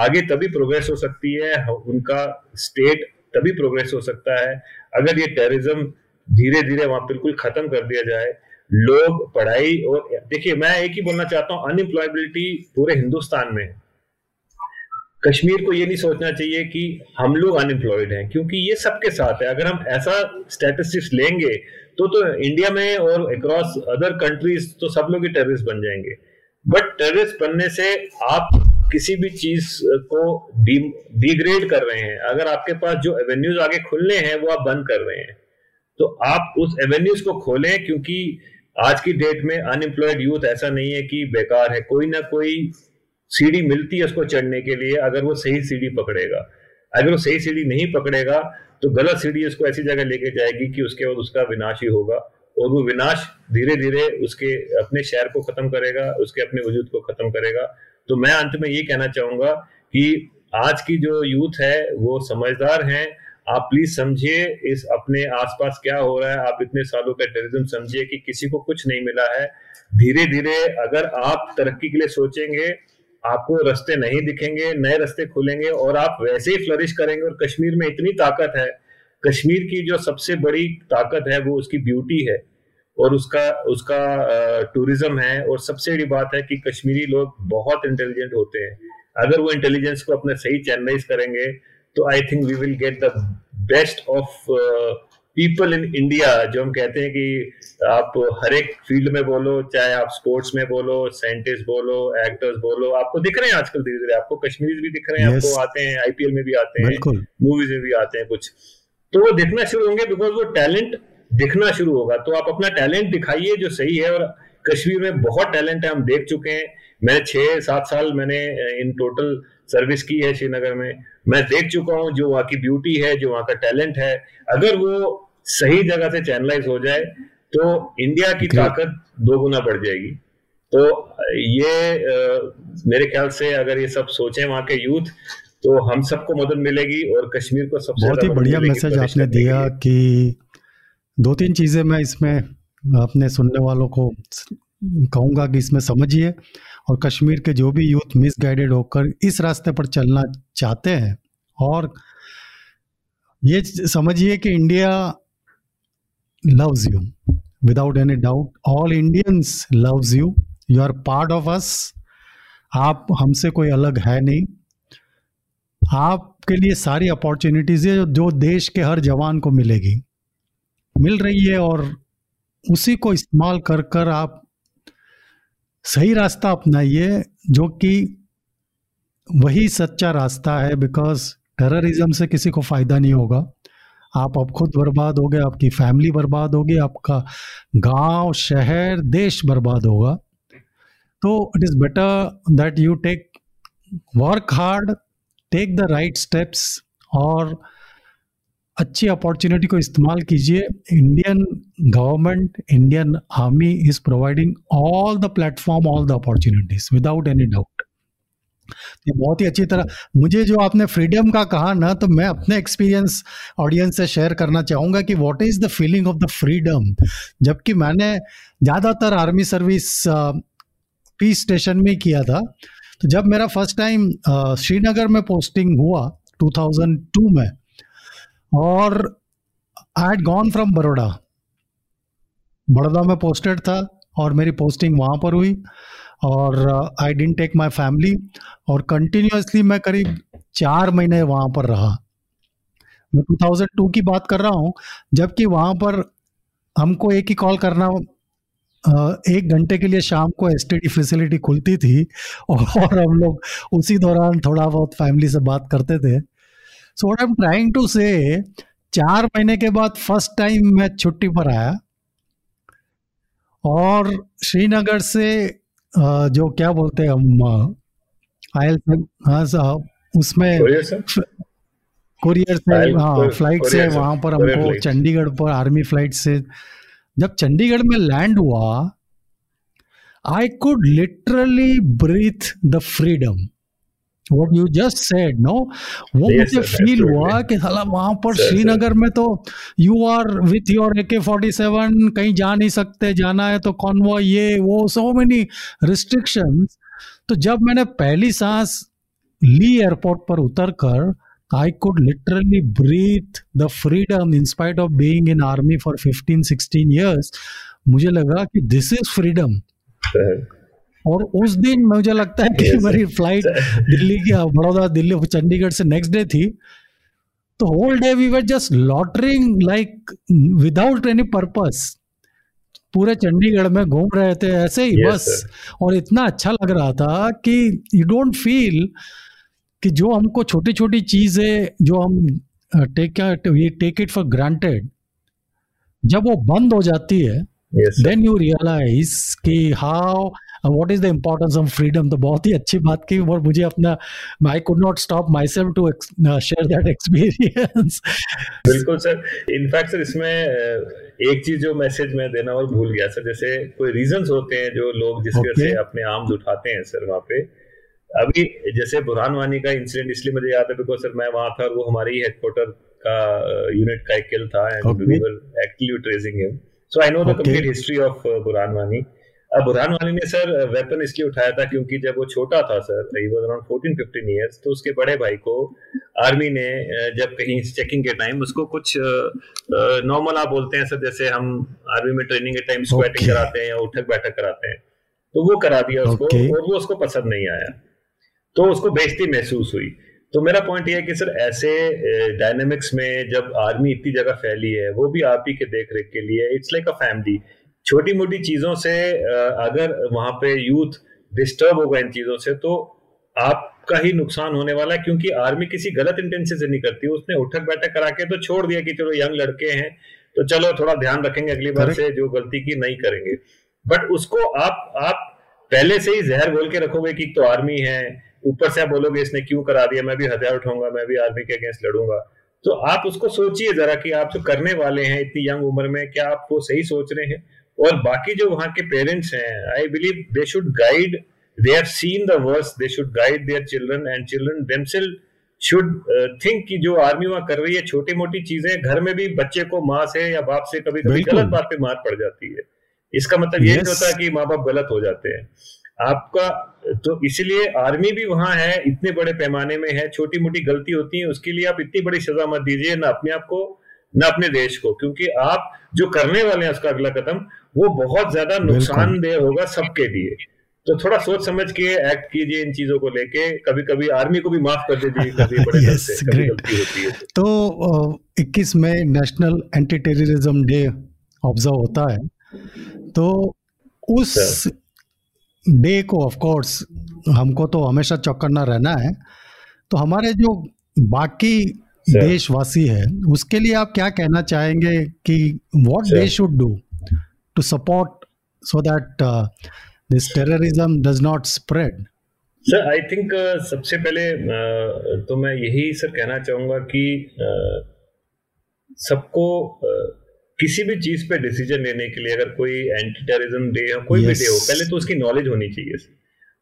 आगे तभी प्रोग्रेस हो सकती है। उनका स्टेट तभी प्रोग्रेस हो सकता है। अगर ये टेररिज्म धीरे धीरे वहाँ बिल्कुल खत्म कर दिया जाए, लोग पढ़ाई और, देखिए, मैं एक ही बोलना चाहता हूँ अनएम्प्लॉयबिलिटी पूरे हिंदुस्तान में कश्मीर को ये नहीं सोचना चाहिए कि हम लोग अनएम्प्लॉयड हैं, क्योंकि ये सबके साथ है। अगर हम ऐसा स्टैटिस्टिक्स लेंगे तो तो इंडिया में और अक्रॉस अदर कंट्रीज़ तो सब लोग ही टेररिस्ट बन जाएँगे। बट टेररिस्ट बनने से आप किसी भी चीज़ को डिग्रेड कर रहे हैं। अगर आपके पास जो एवेन्यूज आगे खुलने हैं, वो आप बंद कर रहे हैं। तो आप उस एवेन्यूज को खोलें, क्योंकि आज की डेट में अनएम्प्लॉयड यूथ ऐसा नहीं है कि बेकार है। कोई ना कोई सीढ़ी मिलती है उसको चढ़ने के लिए, अगर वो सही सीढ़ी पकड़ेगा। अगर वो सही सीढ़ी नहीं पकड़ेगा तो गलत सीढ़ी उसको ऐसी जगह लेके जाएगी कि उसके बाद उसका विनाश ही होगा, और वो विनाश धीरे धीरे उसके अपने शहर को खत्म करेगा, उसके अपने वजूद को खत्म करेगा। तो मैं अंत में ये कहना चाहूँगा कि आज की जो यूथ है, वो समझदार हैं। आप प्लीज़ समझिए इस अपने आसपास क्या हो रहा है। आप इतने सालों का टेररिज्म समझिए कि किसी को कुछ नहीं मिला है। धीरे धीरे अगर आप तरक्की के लिए सोचेंगे, आपको रास्ते नहीं दिखेंगे, नए रास्ते खुलेंगे और आप वैसे ही फ्लरिश करेंगे और कश्मीर में इतनी ताकत है। कश्मीर की जो सबसे बड़ी ताकत है, वो उसकी ब्यूटी है। और उसका उसका टूरिज़्म है और सबसे बड़ी बात है कि कश्मीरी लोग बहुत इंटेलिजेंट होते हैं। अगर वो इंटेलिजेंस को अपने सही चैनलाइज करेंगे तो I think we will get the best of people in India जो हम कहते हैं कि आप हर एक फ़ील्ड में बोलो चाहे आप स्पोर्ट्स में बोलो साइंटिस्ट बोलो एक्टर्स बोलो आपको दिख रहे हैं आजकल धीरे धीरे आपको कश्मीरी भी दिख रहे हैं
Yes.
आपको आते हैं आईपीएल में भी आते हैं मूवीज़ में भी आते हैं कुछ। तो वो दिखना शुरू होंगे बिकॉज़ वो टैलेंट दिखना शुरू होगा। तो आप अपना टैलेंट दिखाइए जो सही है और कश्मीर में बहुत टैलेंट है हम देख चुके हैं। मैं छह सात साल मैंने इन टोटल सर्विस की है श्रीनगर में। मैं देख चुका हूँ जो वहाँ की ब्यूटी है जो वहाँ का टैलेंट है। अगर वो सही जगह से चैनलाइज हो जाए तो इंडिया की ताकत दो गुना बढ़ जाएगी। तो ये अ, मेरे ख्याल से अगर ये सब सोचें वहाँ के यूथ तो हम सबको मदद मिलेगी और कश्मीर को सबसे
बहुत ही बढ़िया मैसेज आपने दिया कि दो तीन चीज़ें मैं इसमें अपने सुनने वालों को कहूँगा कि इसमें समझिए और कश्मीर के जो भी यूथ मिसगाइडेड होकर इस रास्ते पर चलना चाहते हैं और ये समझिए कि India loves you without any doubt all Indians loves you you are part of us आप हमसे कोई अलग है नहीं। आपके लिए सारी अपॉर्चुनिटीज़ है जो देश के हर जवान को मिलेगी। मिल रही है और उसी को इस्तेमाल कर कर आप सही रास्ता अपनाइए, जो कि वही सच्चा रास्ता है बिकॉज़ टेररिज्म से किसी को फ़ायदा नहीं होगा। आप अब खुद बर्बाद हो गए, आपकी फैमिली बर्बाद होगी आपका गाँव, शहर, देश बर्बाद होगा। तो it is better that you take work hard take the right steps और अच्छी अपॉर्चुनिटी को इस्तेमाल कीजिए। Indian government Indian army is providing all the platform all the opportunities without any doubt ये बहुत ही अच्छी तरह मुझे जो आपने फ्रीडम का कहा ना तो मैं अपने एक्सपीरियंस ऑडियंस से शेयर करना चाहूँगा कि what is the feeling of the freedom जबकि मैंने ज़्यादातर आर्मी सर्विस पीस स्टेशन में किया था। तो जब मेरा फ़र्स्ट टाइम श्रीनगर में पोस्टिंग हुआ 2002 में और I had gone from Baroda Baroda में पोस्टेड था और मेरी पोस्टिंग वहाँ पर हुई और I didn't take my family और कंटिन्यूसली मैं करीब चार महीने वहाँ पर रहा। मैं 2002 की बात कर रहा हूँ, जबकि वहाँ पर हमको एक ही कॉल करना एक घंटे के लिए शाम को एस फैसिलिटी खुलती थी और हम लोग उसी दौरान थोड़ा बहुत फैमिली से बात करते थे। So what I am trying to say चार महीने के बाद फ़र्स्ट टाइम मैं छुट्टी पर आया और श्रीनगर से जो क्या बोलते हैं हम आयल हाँ साहब उसमें कुरियर से? हाँ फ़्लाइट से वहाँ पर हमको चंडीगढ़ पर आर्मी फ़्लाइट से। जब चंडीगढ़ में लैंड हुआ I could literally breathe the freedom What you just said, no? वो yes, मुझे फील हुआ कि साला वहाँ पर श्रीनगर में तो you are with your A K forty seven कहीं जा नहीं सकते जाना है तो कौन वो ये वो सो मेनी रिस्ट्रिक्शन तो जब मैंने पहली सांस ली एयरपोर्ट पर उतर कर I could literally breathe the freedom in spite of being in army for fifteen sixteen years मुझे लगा कि दिस इज़ फ्रीडम और उस दिन मुझे लगता है कि मेरी फ़्लाइट दिल्ली की बड़ौदा दिल्ली चंडीगढ़ से नेक्स्ट डे थी। तो whole day we were just loitering like without any purpose पूरे चंडीगढ़ में घूम रहे थे ऐसे ही yes, बस। sir. और इतना अच्छा लग रहा था कि यू डोंट फील कि जो हमको छोटी छोटी चीज़ें जो हम take take it for granted जब वो बंद हो जाती है देन यू रियलाइज़ कि how what is the importance of freedom तो बहुत ही अच्छी बात की और मुझे अपना I could not stop myself to share that experience
बिल्कुल सर। इनफैक्ट सर इसमें uh, एक चीज़ जो मैसेज मैं देना और भूल गया सर जैसे कोई रीजंस होते हैं जो लोग जिसकी वजह okay. से अपने आर्म्स उठाते हैं सर वहाँ पे। अभी जैसे बुरहान वानी का इंसिडेंट इसलिए मुझे याद है बिकॉज़ सर मैं वहाँ था और वो हमारे ही हेडक्वार्टर का यूनिट uh, का एक किल था and we were actively tracing him so I know the complete history of Burhan Wani. Burhan Wani ने सर वेपन इसलिए उठाया था क्योंकि जब वो छोटा था sir he was around 14 15 years तो उसके बड़े भाई को आर्मी ने जब कहीं चेकिंग के टाइम उसको कुछ नॉर्मल आप बोलते हैं सर जैसे हम आर्मी में ट्रेनिंग के टाइम स्क्वाटिंग okay. कराते हैं या उठक बैठक कराते हैं तो वो करा दिया उसको okay. और वो उसको पसंद नहीं आया तो उसको बेइज्जती महसूस हुई तो मेरा पॉइंट ये है कि सर ऐसे डायनेमिक्स में जब आर्मी इतनी जगह फैली है वो भी आप ही के देख रेख के लिए इट्स लाइक अ फैमिली छोटी मोटी चीज़ों से अगर वहाँ पे यूथ डिस्टर्ब होगा इन चीज़ों से तो आपका ही नुकसान होने वाला है क्योंकि आर्मी किसी गलत इंटेंशन से नहीं करती। उसने उठक बैठक करा के तो छोड़ दिया कि चलो यंग लड़के हैं तो चलो थोड़ा ध्यान रखेंगे अगली बार से जो गलती की नहीं करेंगे। बट उसको आप आप पहले से ही जहर बोल के रखोगे कि तो आर्मी है ऊपर से आप बोलोगे इसने क्यों करा दिया? मैं भी हथियार उठाऊँगा मैं भी आर्मी के अगेंस्ट लड़ूँगा। तो आप उसको सोचिए जरा कि आप जो करने वाले हैं इतनी यंग उम्र में क्या आप वो सही सोच रहे हैं? और बाकी जो वहाँ के पेरेंट्स हैं I believe they should guide they have seen the worse they should guide their children and children themselves should think कि जो आर्मी वहाँ कर रही है छोटी मोटी चीज़ें घर में भी बच्चे को माँ से या बाप से कभी कभी गलत बात पे मार पड़ जाती है। इसका मतलब ये नहीं होता कि माँ बाप गलत हो जाते हैं। आपका तो इसलिए आर्मी भी वहाँ है इतने बड़े पैमाने में है छोटी मोटी गलती होती है उसके लिए आप इतनी बड़ी सजा मत दीजिए ना अपने आप को न अपने देश को क्योंकि आप जो करने वाले हैं उसका अगला कदम वो बहुत ज़्यादा नुकसानदेह होगा सबके लिए। तो थोड़ा सोच समझ के एक्ट कीजिए इन चीज़ों को लेके। कभी कभी आर्मी को भी माफ़ कर दीजिए कभी बड़े yes, से कभी गलती होती है।
तो इक्कीस मई national anti terrorism day observe होता है। तो उस डे को ऑफ़ कोर्स हमको तो हमेशा चौकन्ना रहना है। तो हमारे जो बाकी देशवासी है उसके लिए आप क्या कहना चाहेंगे कि what they should do to support so that this terrorism does not spread
sir I think सबसे पहले uh, तो मैं यही सर कहना चाहूँगा कि uh, सबको uh, किसी भी चीज़ पे डिसीज़न लेने के लिए अगर कोई एंटी टेररिज्म डे हो कोई yes. भी डे हो पहले तो उसकी नॉलेज होनी चाहिए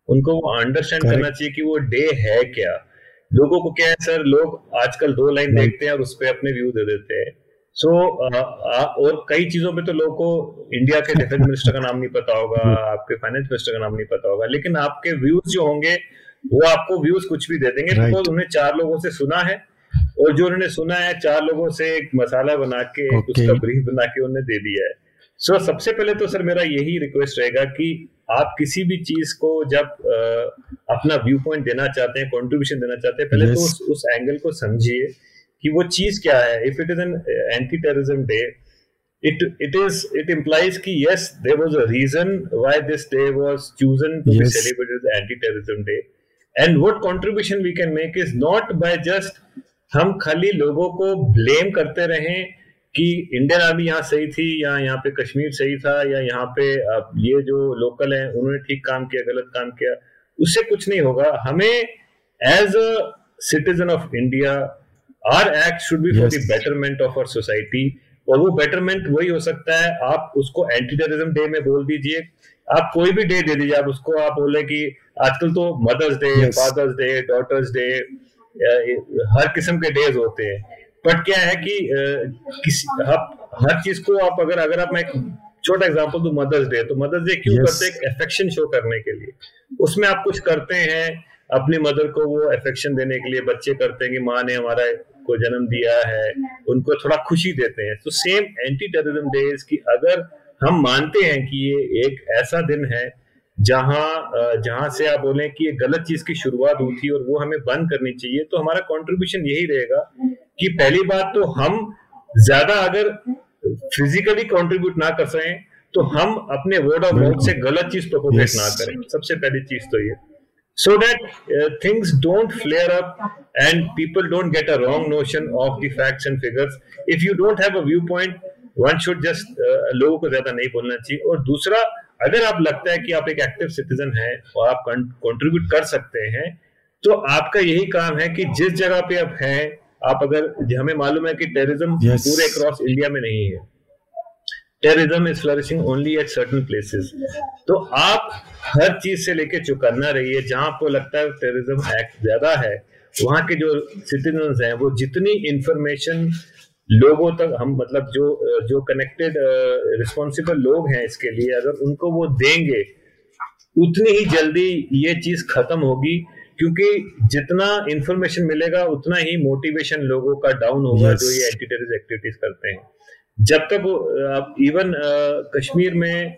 उनको वो अंडरस्टैंड करना चाहिए कि वो डे है क्या। लोगों को क्या है सर लोग आजकल दो लाइन देखते हैं और उस पर अपने व्यू दे देते हैं। सो so, और कई चीज़ों पे तो लोगों को इंडिया के डिफेंस मिनिस्टर (laughs) का नाम नहीं पता होगा आपके फाइनेंस मिनिस्टर का नाम नहीं पता होगा लेकिन आपके व्यूज़ जो होंगे वो आपको व्यूज़ कुछ भी दे देंगे। Right. बिकॉज़ उन्हें चार लोगों से सुना है और जो उन्होंने सुना है चार लोगों से एक मसाला बना के okay. उसका ब्रीफ बना के उन्हें दे दिया है। सो so, सबसे पहले तो सर मेरा यही रिक्वेस्ट रहेगा कि आप किसी भी चीज़ को जब आ, अपना व्यू पॉइंट देना चाहते हैं कंट्रीब्यूशन देना चाहते हैं पहले तो yes. तो उस, उस एंगल को समझिए कि वो चीज़ क्या है if it is an anti terrorism day it it is it implies कि yes there was a reason why this day was chosen to yes. be celebrated as anti-terrorism day and what contribution we can make is not by just हम खाली लोगों को blame करते रहें कि Indian army यहाँ सही थी या यहाँ पे कश्मीर सही था या यहाँ पे ये जो लोकल है उन्होंने ठीक काम किया गलत काम किया उससे कुछ नहीं होगा। हमें as a citizen of India our act should be for the betterment of our society और वो बेटरमेंट वही हो सकता है आप उसको एंटी टेररिज्म डे में बोल दीजिए आप कोई भी डे दे दीजिए आप उसको आप बोले कि आजकल तो mother's day father's day daughter's day हर किस्म के डेज़ होते हैं। बट क्या है कि किसी आप हर चीज़ को आप अगर अगर आप मैं छोटा एग्ज़ाम्पल दू मदर्स डे तो मदर्स डे क्यों yes. करते हैं? अफेक्शन शो करने के लिए। उसमें आप कुछ करते हैं अपनी मदर को वो अफेक्शन देने के लिए। बच्चे करते हैं कि माँ ने हमारा को जन्म दिया है उनको थोड़ा खुशी देते हैं। तो सेम एंटी टेररिज्म डेज़ की अगर हम मानते हैं कि ये एक ऐसा दिन है जहाँ जहाँ से आप बोले कि ये गलत चीज़ की शुरुआत हुई थी और वो हमें बंद करनी चाहिए तो हमारा कंट्रीब्यूशन यही रहेगा कि पहली बात तो हम ज़्यादा अगर फिजिकली कंट्रीब्यूट ना कर सकें तो हम अपने वर्ड ऑफ़ माउथ से गलत चीज़ प्रोपोगेट ना करें। सबसे पहली चीज़ तो ये। So that uh, things don't flare up and people don't get a wrong notion of the facts and figures. If you don't have a viewpoint one should just uh, लोगों को ज़्यादा नहीं बोलना चाहिए। और दूसरा अगर आप लगता है कि आप एक एक्टिव सिटीजन है और आप कंट्रीब्यूट कर सकते हैं तो आपका यही काम है कि जिस जगह पे आप हैं आप अगर हमें मालूम है कि टेररिज्म yes. पूरे अक्रॉस इंडिया में नहीं है। Terrorism is flourishing only at certain places तो आप हर चीज़ से लेके चुकन्ना रहिए जहाँ आपको लगता है टेररिज्म एक्ट ज़्यादा है वहाँ के जो सिटीजन हैं वो जितनी इंफॉर्मेशन लोगों तक हम मतलब जो जो कनेक्टेड रिस्पॉन्सिबल लोग हैं इसके लिए अगर उनको वो देंगे उतनी ही जल्दी ये चीज़ खत्म होगी। क्योंकि जितना इंफॉर्मेशन मिलेगा उतना ही मोटिवेशन लोगों का डाउन होगा yes. जो ये एंटी टेररिस्ट एक्टिविटीज़ करते हैं। जब तक आप इवन कश्मीर में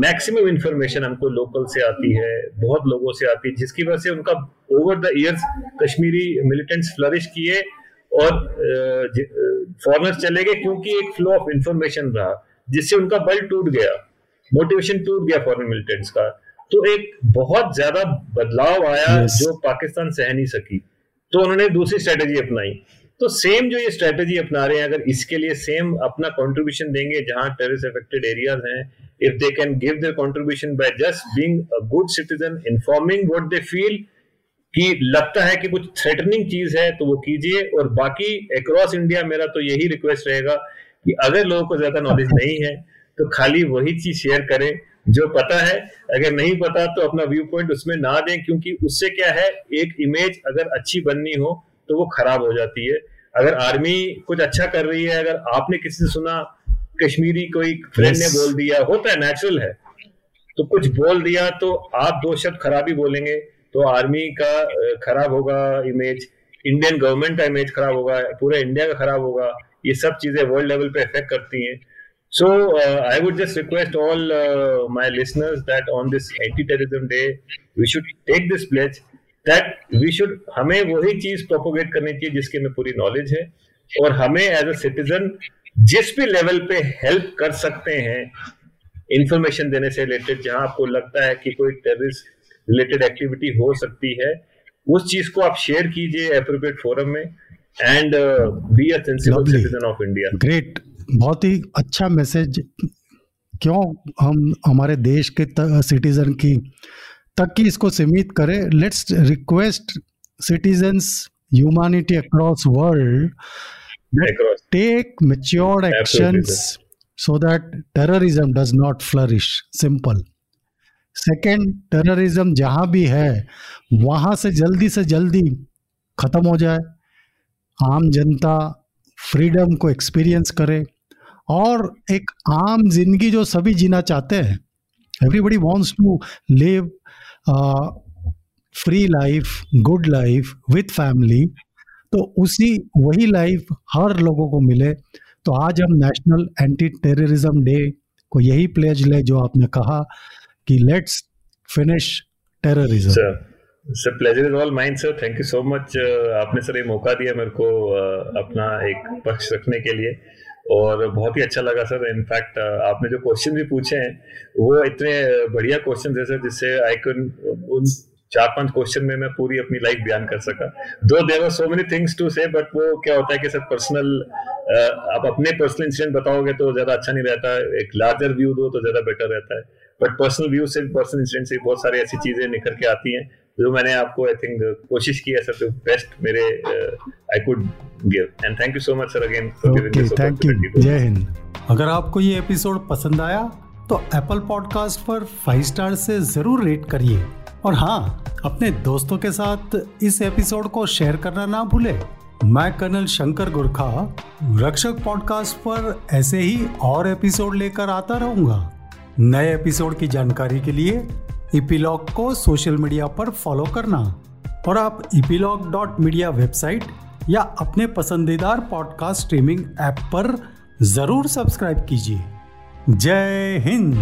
मैक्सिमम इंफॉर्मेशन हमको लोकल से आती है बहुत लोगों से आती है जिसकी वजह से उनका over the years Kashmiri militants flourish किए और फॉरनर्स चले गए क्योंकि एक फ्लो ऑफ़ इंफॉर्मेशन रहा जिससे उनका बल टूट गया। मोटिवेशन टूट गया फॉरन मिलिटेंट्स का। तो एक बहुत ज़्यादा बदलाव आया yes. जो पाकिस्तान सह नहीं सकी। तो उन्होंने दूसरी स्ट्रेटेजी अपनाई। तो सेम जो ये स्ट्रेटेजी अपना रहे हैं अगर इसके लिए सेम अपना कंट्रीब्यूशन देंगे जहाँ टेररिस्ट अफेक्टेड एरियाज़ हैं if they can give their contribution by just being a good citizen informing what they feel कि लगता है कि कुछ थ्रेटनिंग चीज़ है तो वो कीजिए। और बाकी अक्रॉस इंडिया मेरा तो यही रिक्वेस्ट रहेगा कि अगर लोगों को ज़्यादा नॉलेज नहीं है तो खाली वही चीज़ शेयर करें। जो पता है अगर नहीं पता तो अपना व्यू पॉइंट उसमें ना दें क्योंकि उससे क्या है एक इमेज अगर अच्छी बननी हो तो वो खराब हो जाती है। अगर आर्मी कुछ अच्छा कर रही है अगर आपने किसी से सुना कश्मीरी कोई फ्रेंड ने बोल दिया होता है नेचुरल है। तो कुछ बोल दिया तो आप दो शब्द खराबी बोलेंगे। तो आर्मी का खराब होगा इमेज इंडियन गवर्नमेंट का इमेज खराब होगा पूरे इंडिया का खराब होगा ये सब चीज़ें वर्ल्ड लेवल पे इफ़ेक्ट करती हैं। So uh, I would just request all uh, my listeners that on this anti-terrorism day, we should take this pledge that we should हमें वही चीज़ प्रोपोगेट करनी चाहिए जिसकी हमें पूरी नॉलेज है और हमें एज अ सिटीजन जिस भी लेवल पे हेल्प कर सकते हैं इंफॉर्मेशन देने से रिलेटेड जहाँ आपको लगता है कि कोई टेररिस्ट रिलेटेड एक्टिविटी हो सकती है उस चीज़ को आप शेयर कीजिए अप्रोप्रिएट फोरम में and be a sensible citizen of India
great बहुत ही अच्छा मैसेज क्यों हम हमारे देश के सिटीजन की तक की इसको सीमित करें। Let's request citizens humanity across world take matured actions so that terrorism does not flourish simple second terrorism जहाँ भी है वहाँ से जल्दी से जल्दी खत्म हो जाए। आम जनता फ्रीडम को एक्सपीरियंस करे। और एक आम ज़िंदगी जो सभी जीना चाहते हैं। Everybody wants to live free life good life with family तो उसी वही लाइफ हर लोगों को मिले। तो आज हम नेशनल एंटी टेररिज्म डे को यही प्लेज ले जो आपने कहा कि let's finish terrorism
sir pleasure is all mine sir thank you so much आपने सर ये मौका दिया मेरे को uh, अपना एक पक्ष रखने के लिए। और बहुत ही अच्छा लगा सर। इनफैक्ट आपने जो क्वेश्चन भी पूछे हैं, वो इतने बढ़िया क्वेश्चन थे सर, जिससे आई कैन उन चार पाँच क्वेश्चन में मैं पूरी अपनी लाइफ बयान कर सका। Though there so many things to say but वो क्या होता है कि सर पर्सनल आप अपने पर्सनल इंसिडेंट बताओगे तो ज़्यादा अच्छा नहीं रहता। है एक लार्जर व्यू दो तो ज़्यादा बेटर रहता है। बट पर्सनल व्यू से पर्सनल इंसिडेंट से बहुत सारी ऐसी चीज़ें निकल के आती हैं, जो मैंने आपको आई थिंक कोशिश की है, सर बेस्ट मेरे I could give and thank you so much sir again
thank you जय हिंद अगर आपको ये एपिसोड पसंद आया तो एप्पल पॉडकास्ट पर फाइव स्टार से ज़रूर रेट करिए। और हाँ अपने दोस्तों के साथ इस एपिसोड को शेयर करना ना भूले। मैं कर्नल शंकर गुरखा रक्षक पॉडकास्ट पर ऐसे ही और एपिसोड लेकर आता रहूँगा। नए एपिसोड की जानकारी के लिए इपीलॉग को सोशल मीडिया पर फॉलो करना। और आप इपीलॉग डॉट मीडिया वेबसाइट या अपने पसंदीदार पॉडकास्ट स्ट्रीमिंग ऐप पर ज़रूर सब्सक्राइब कीजिए। जय हिंद।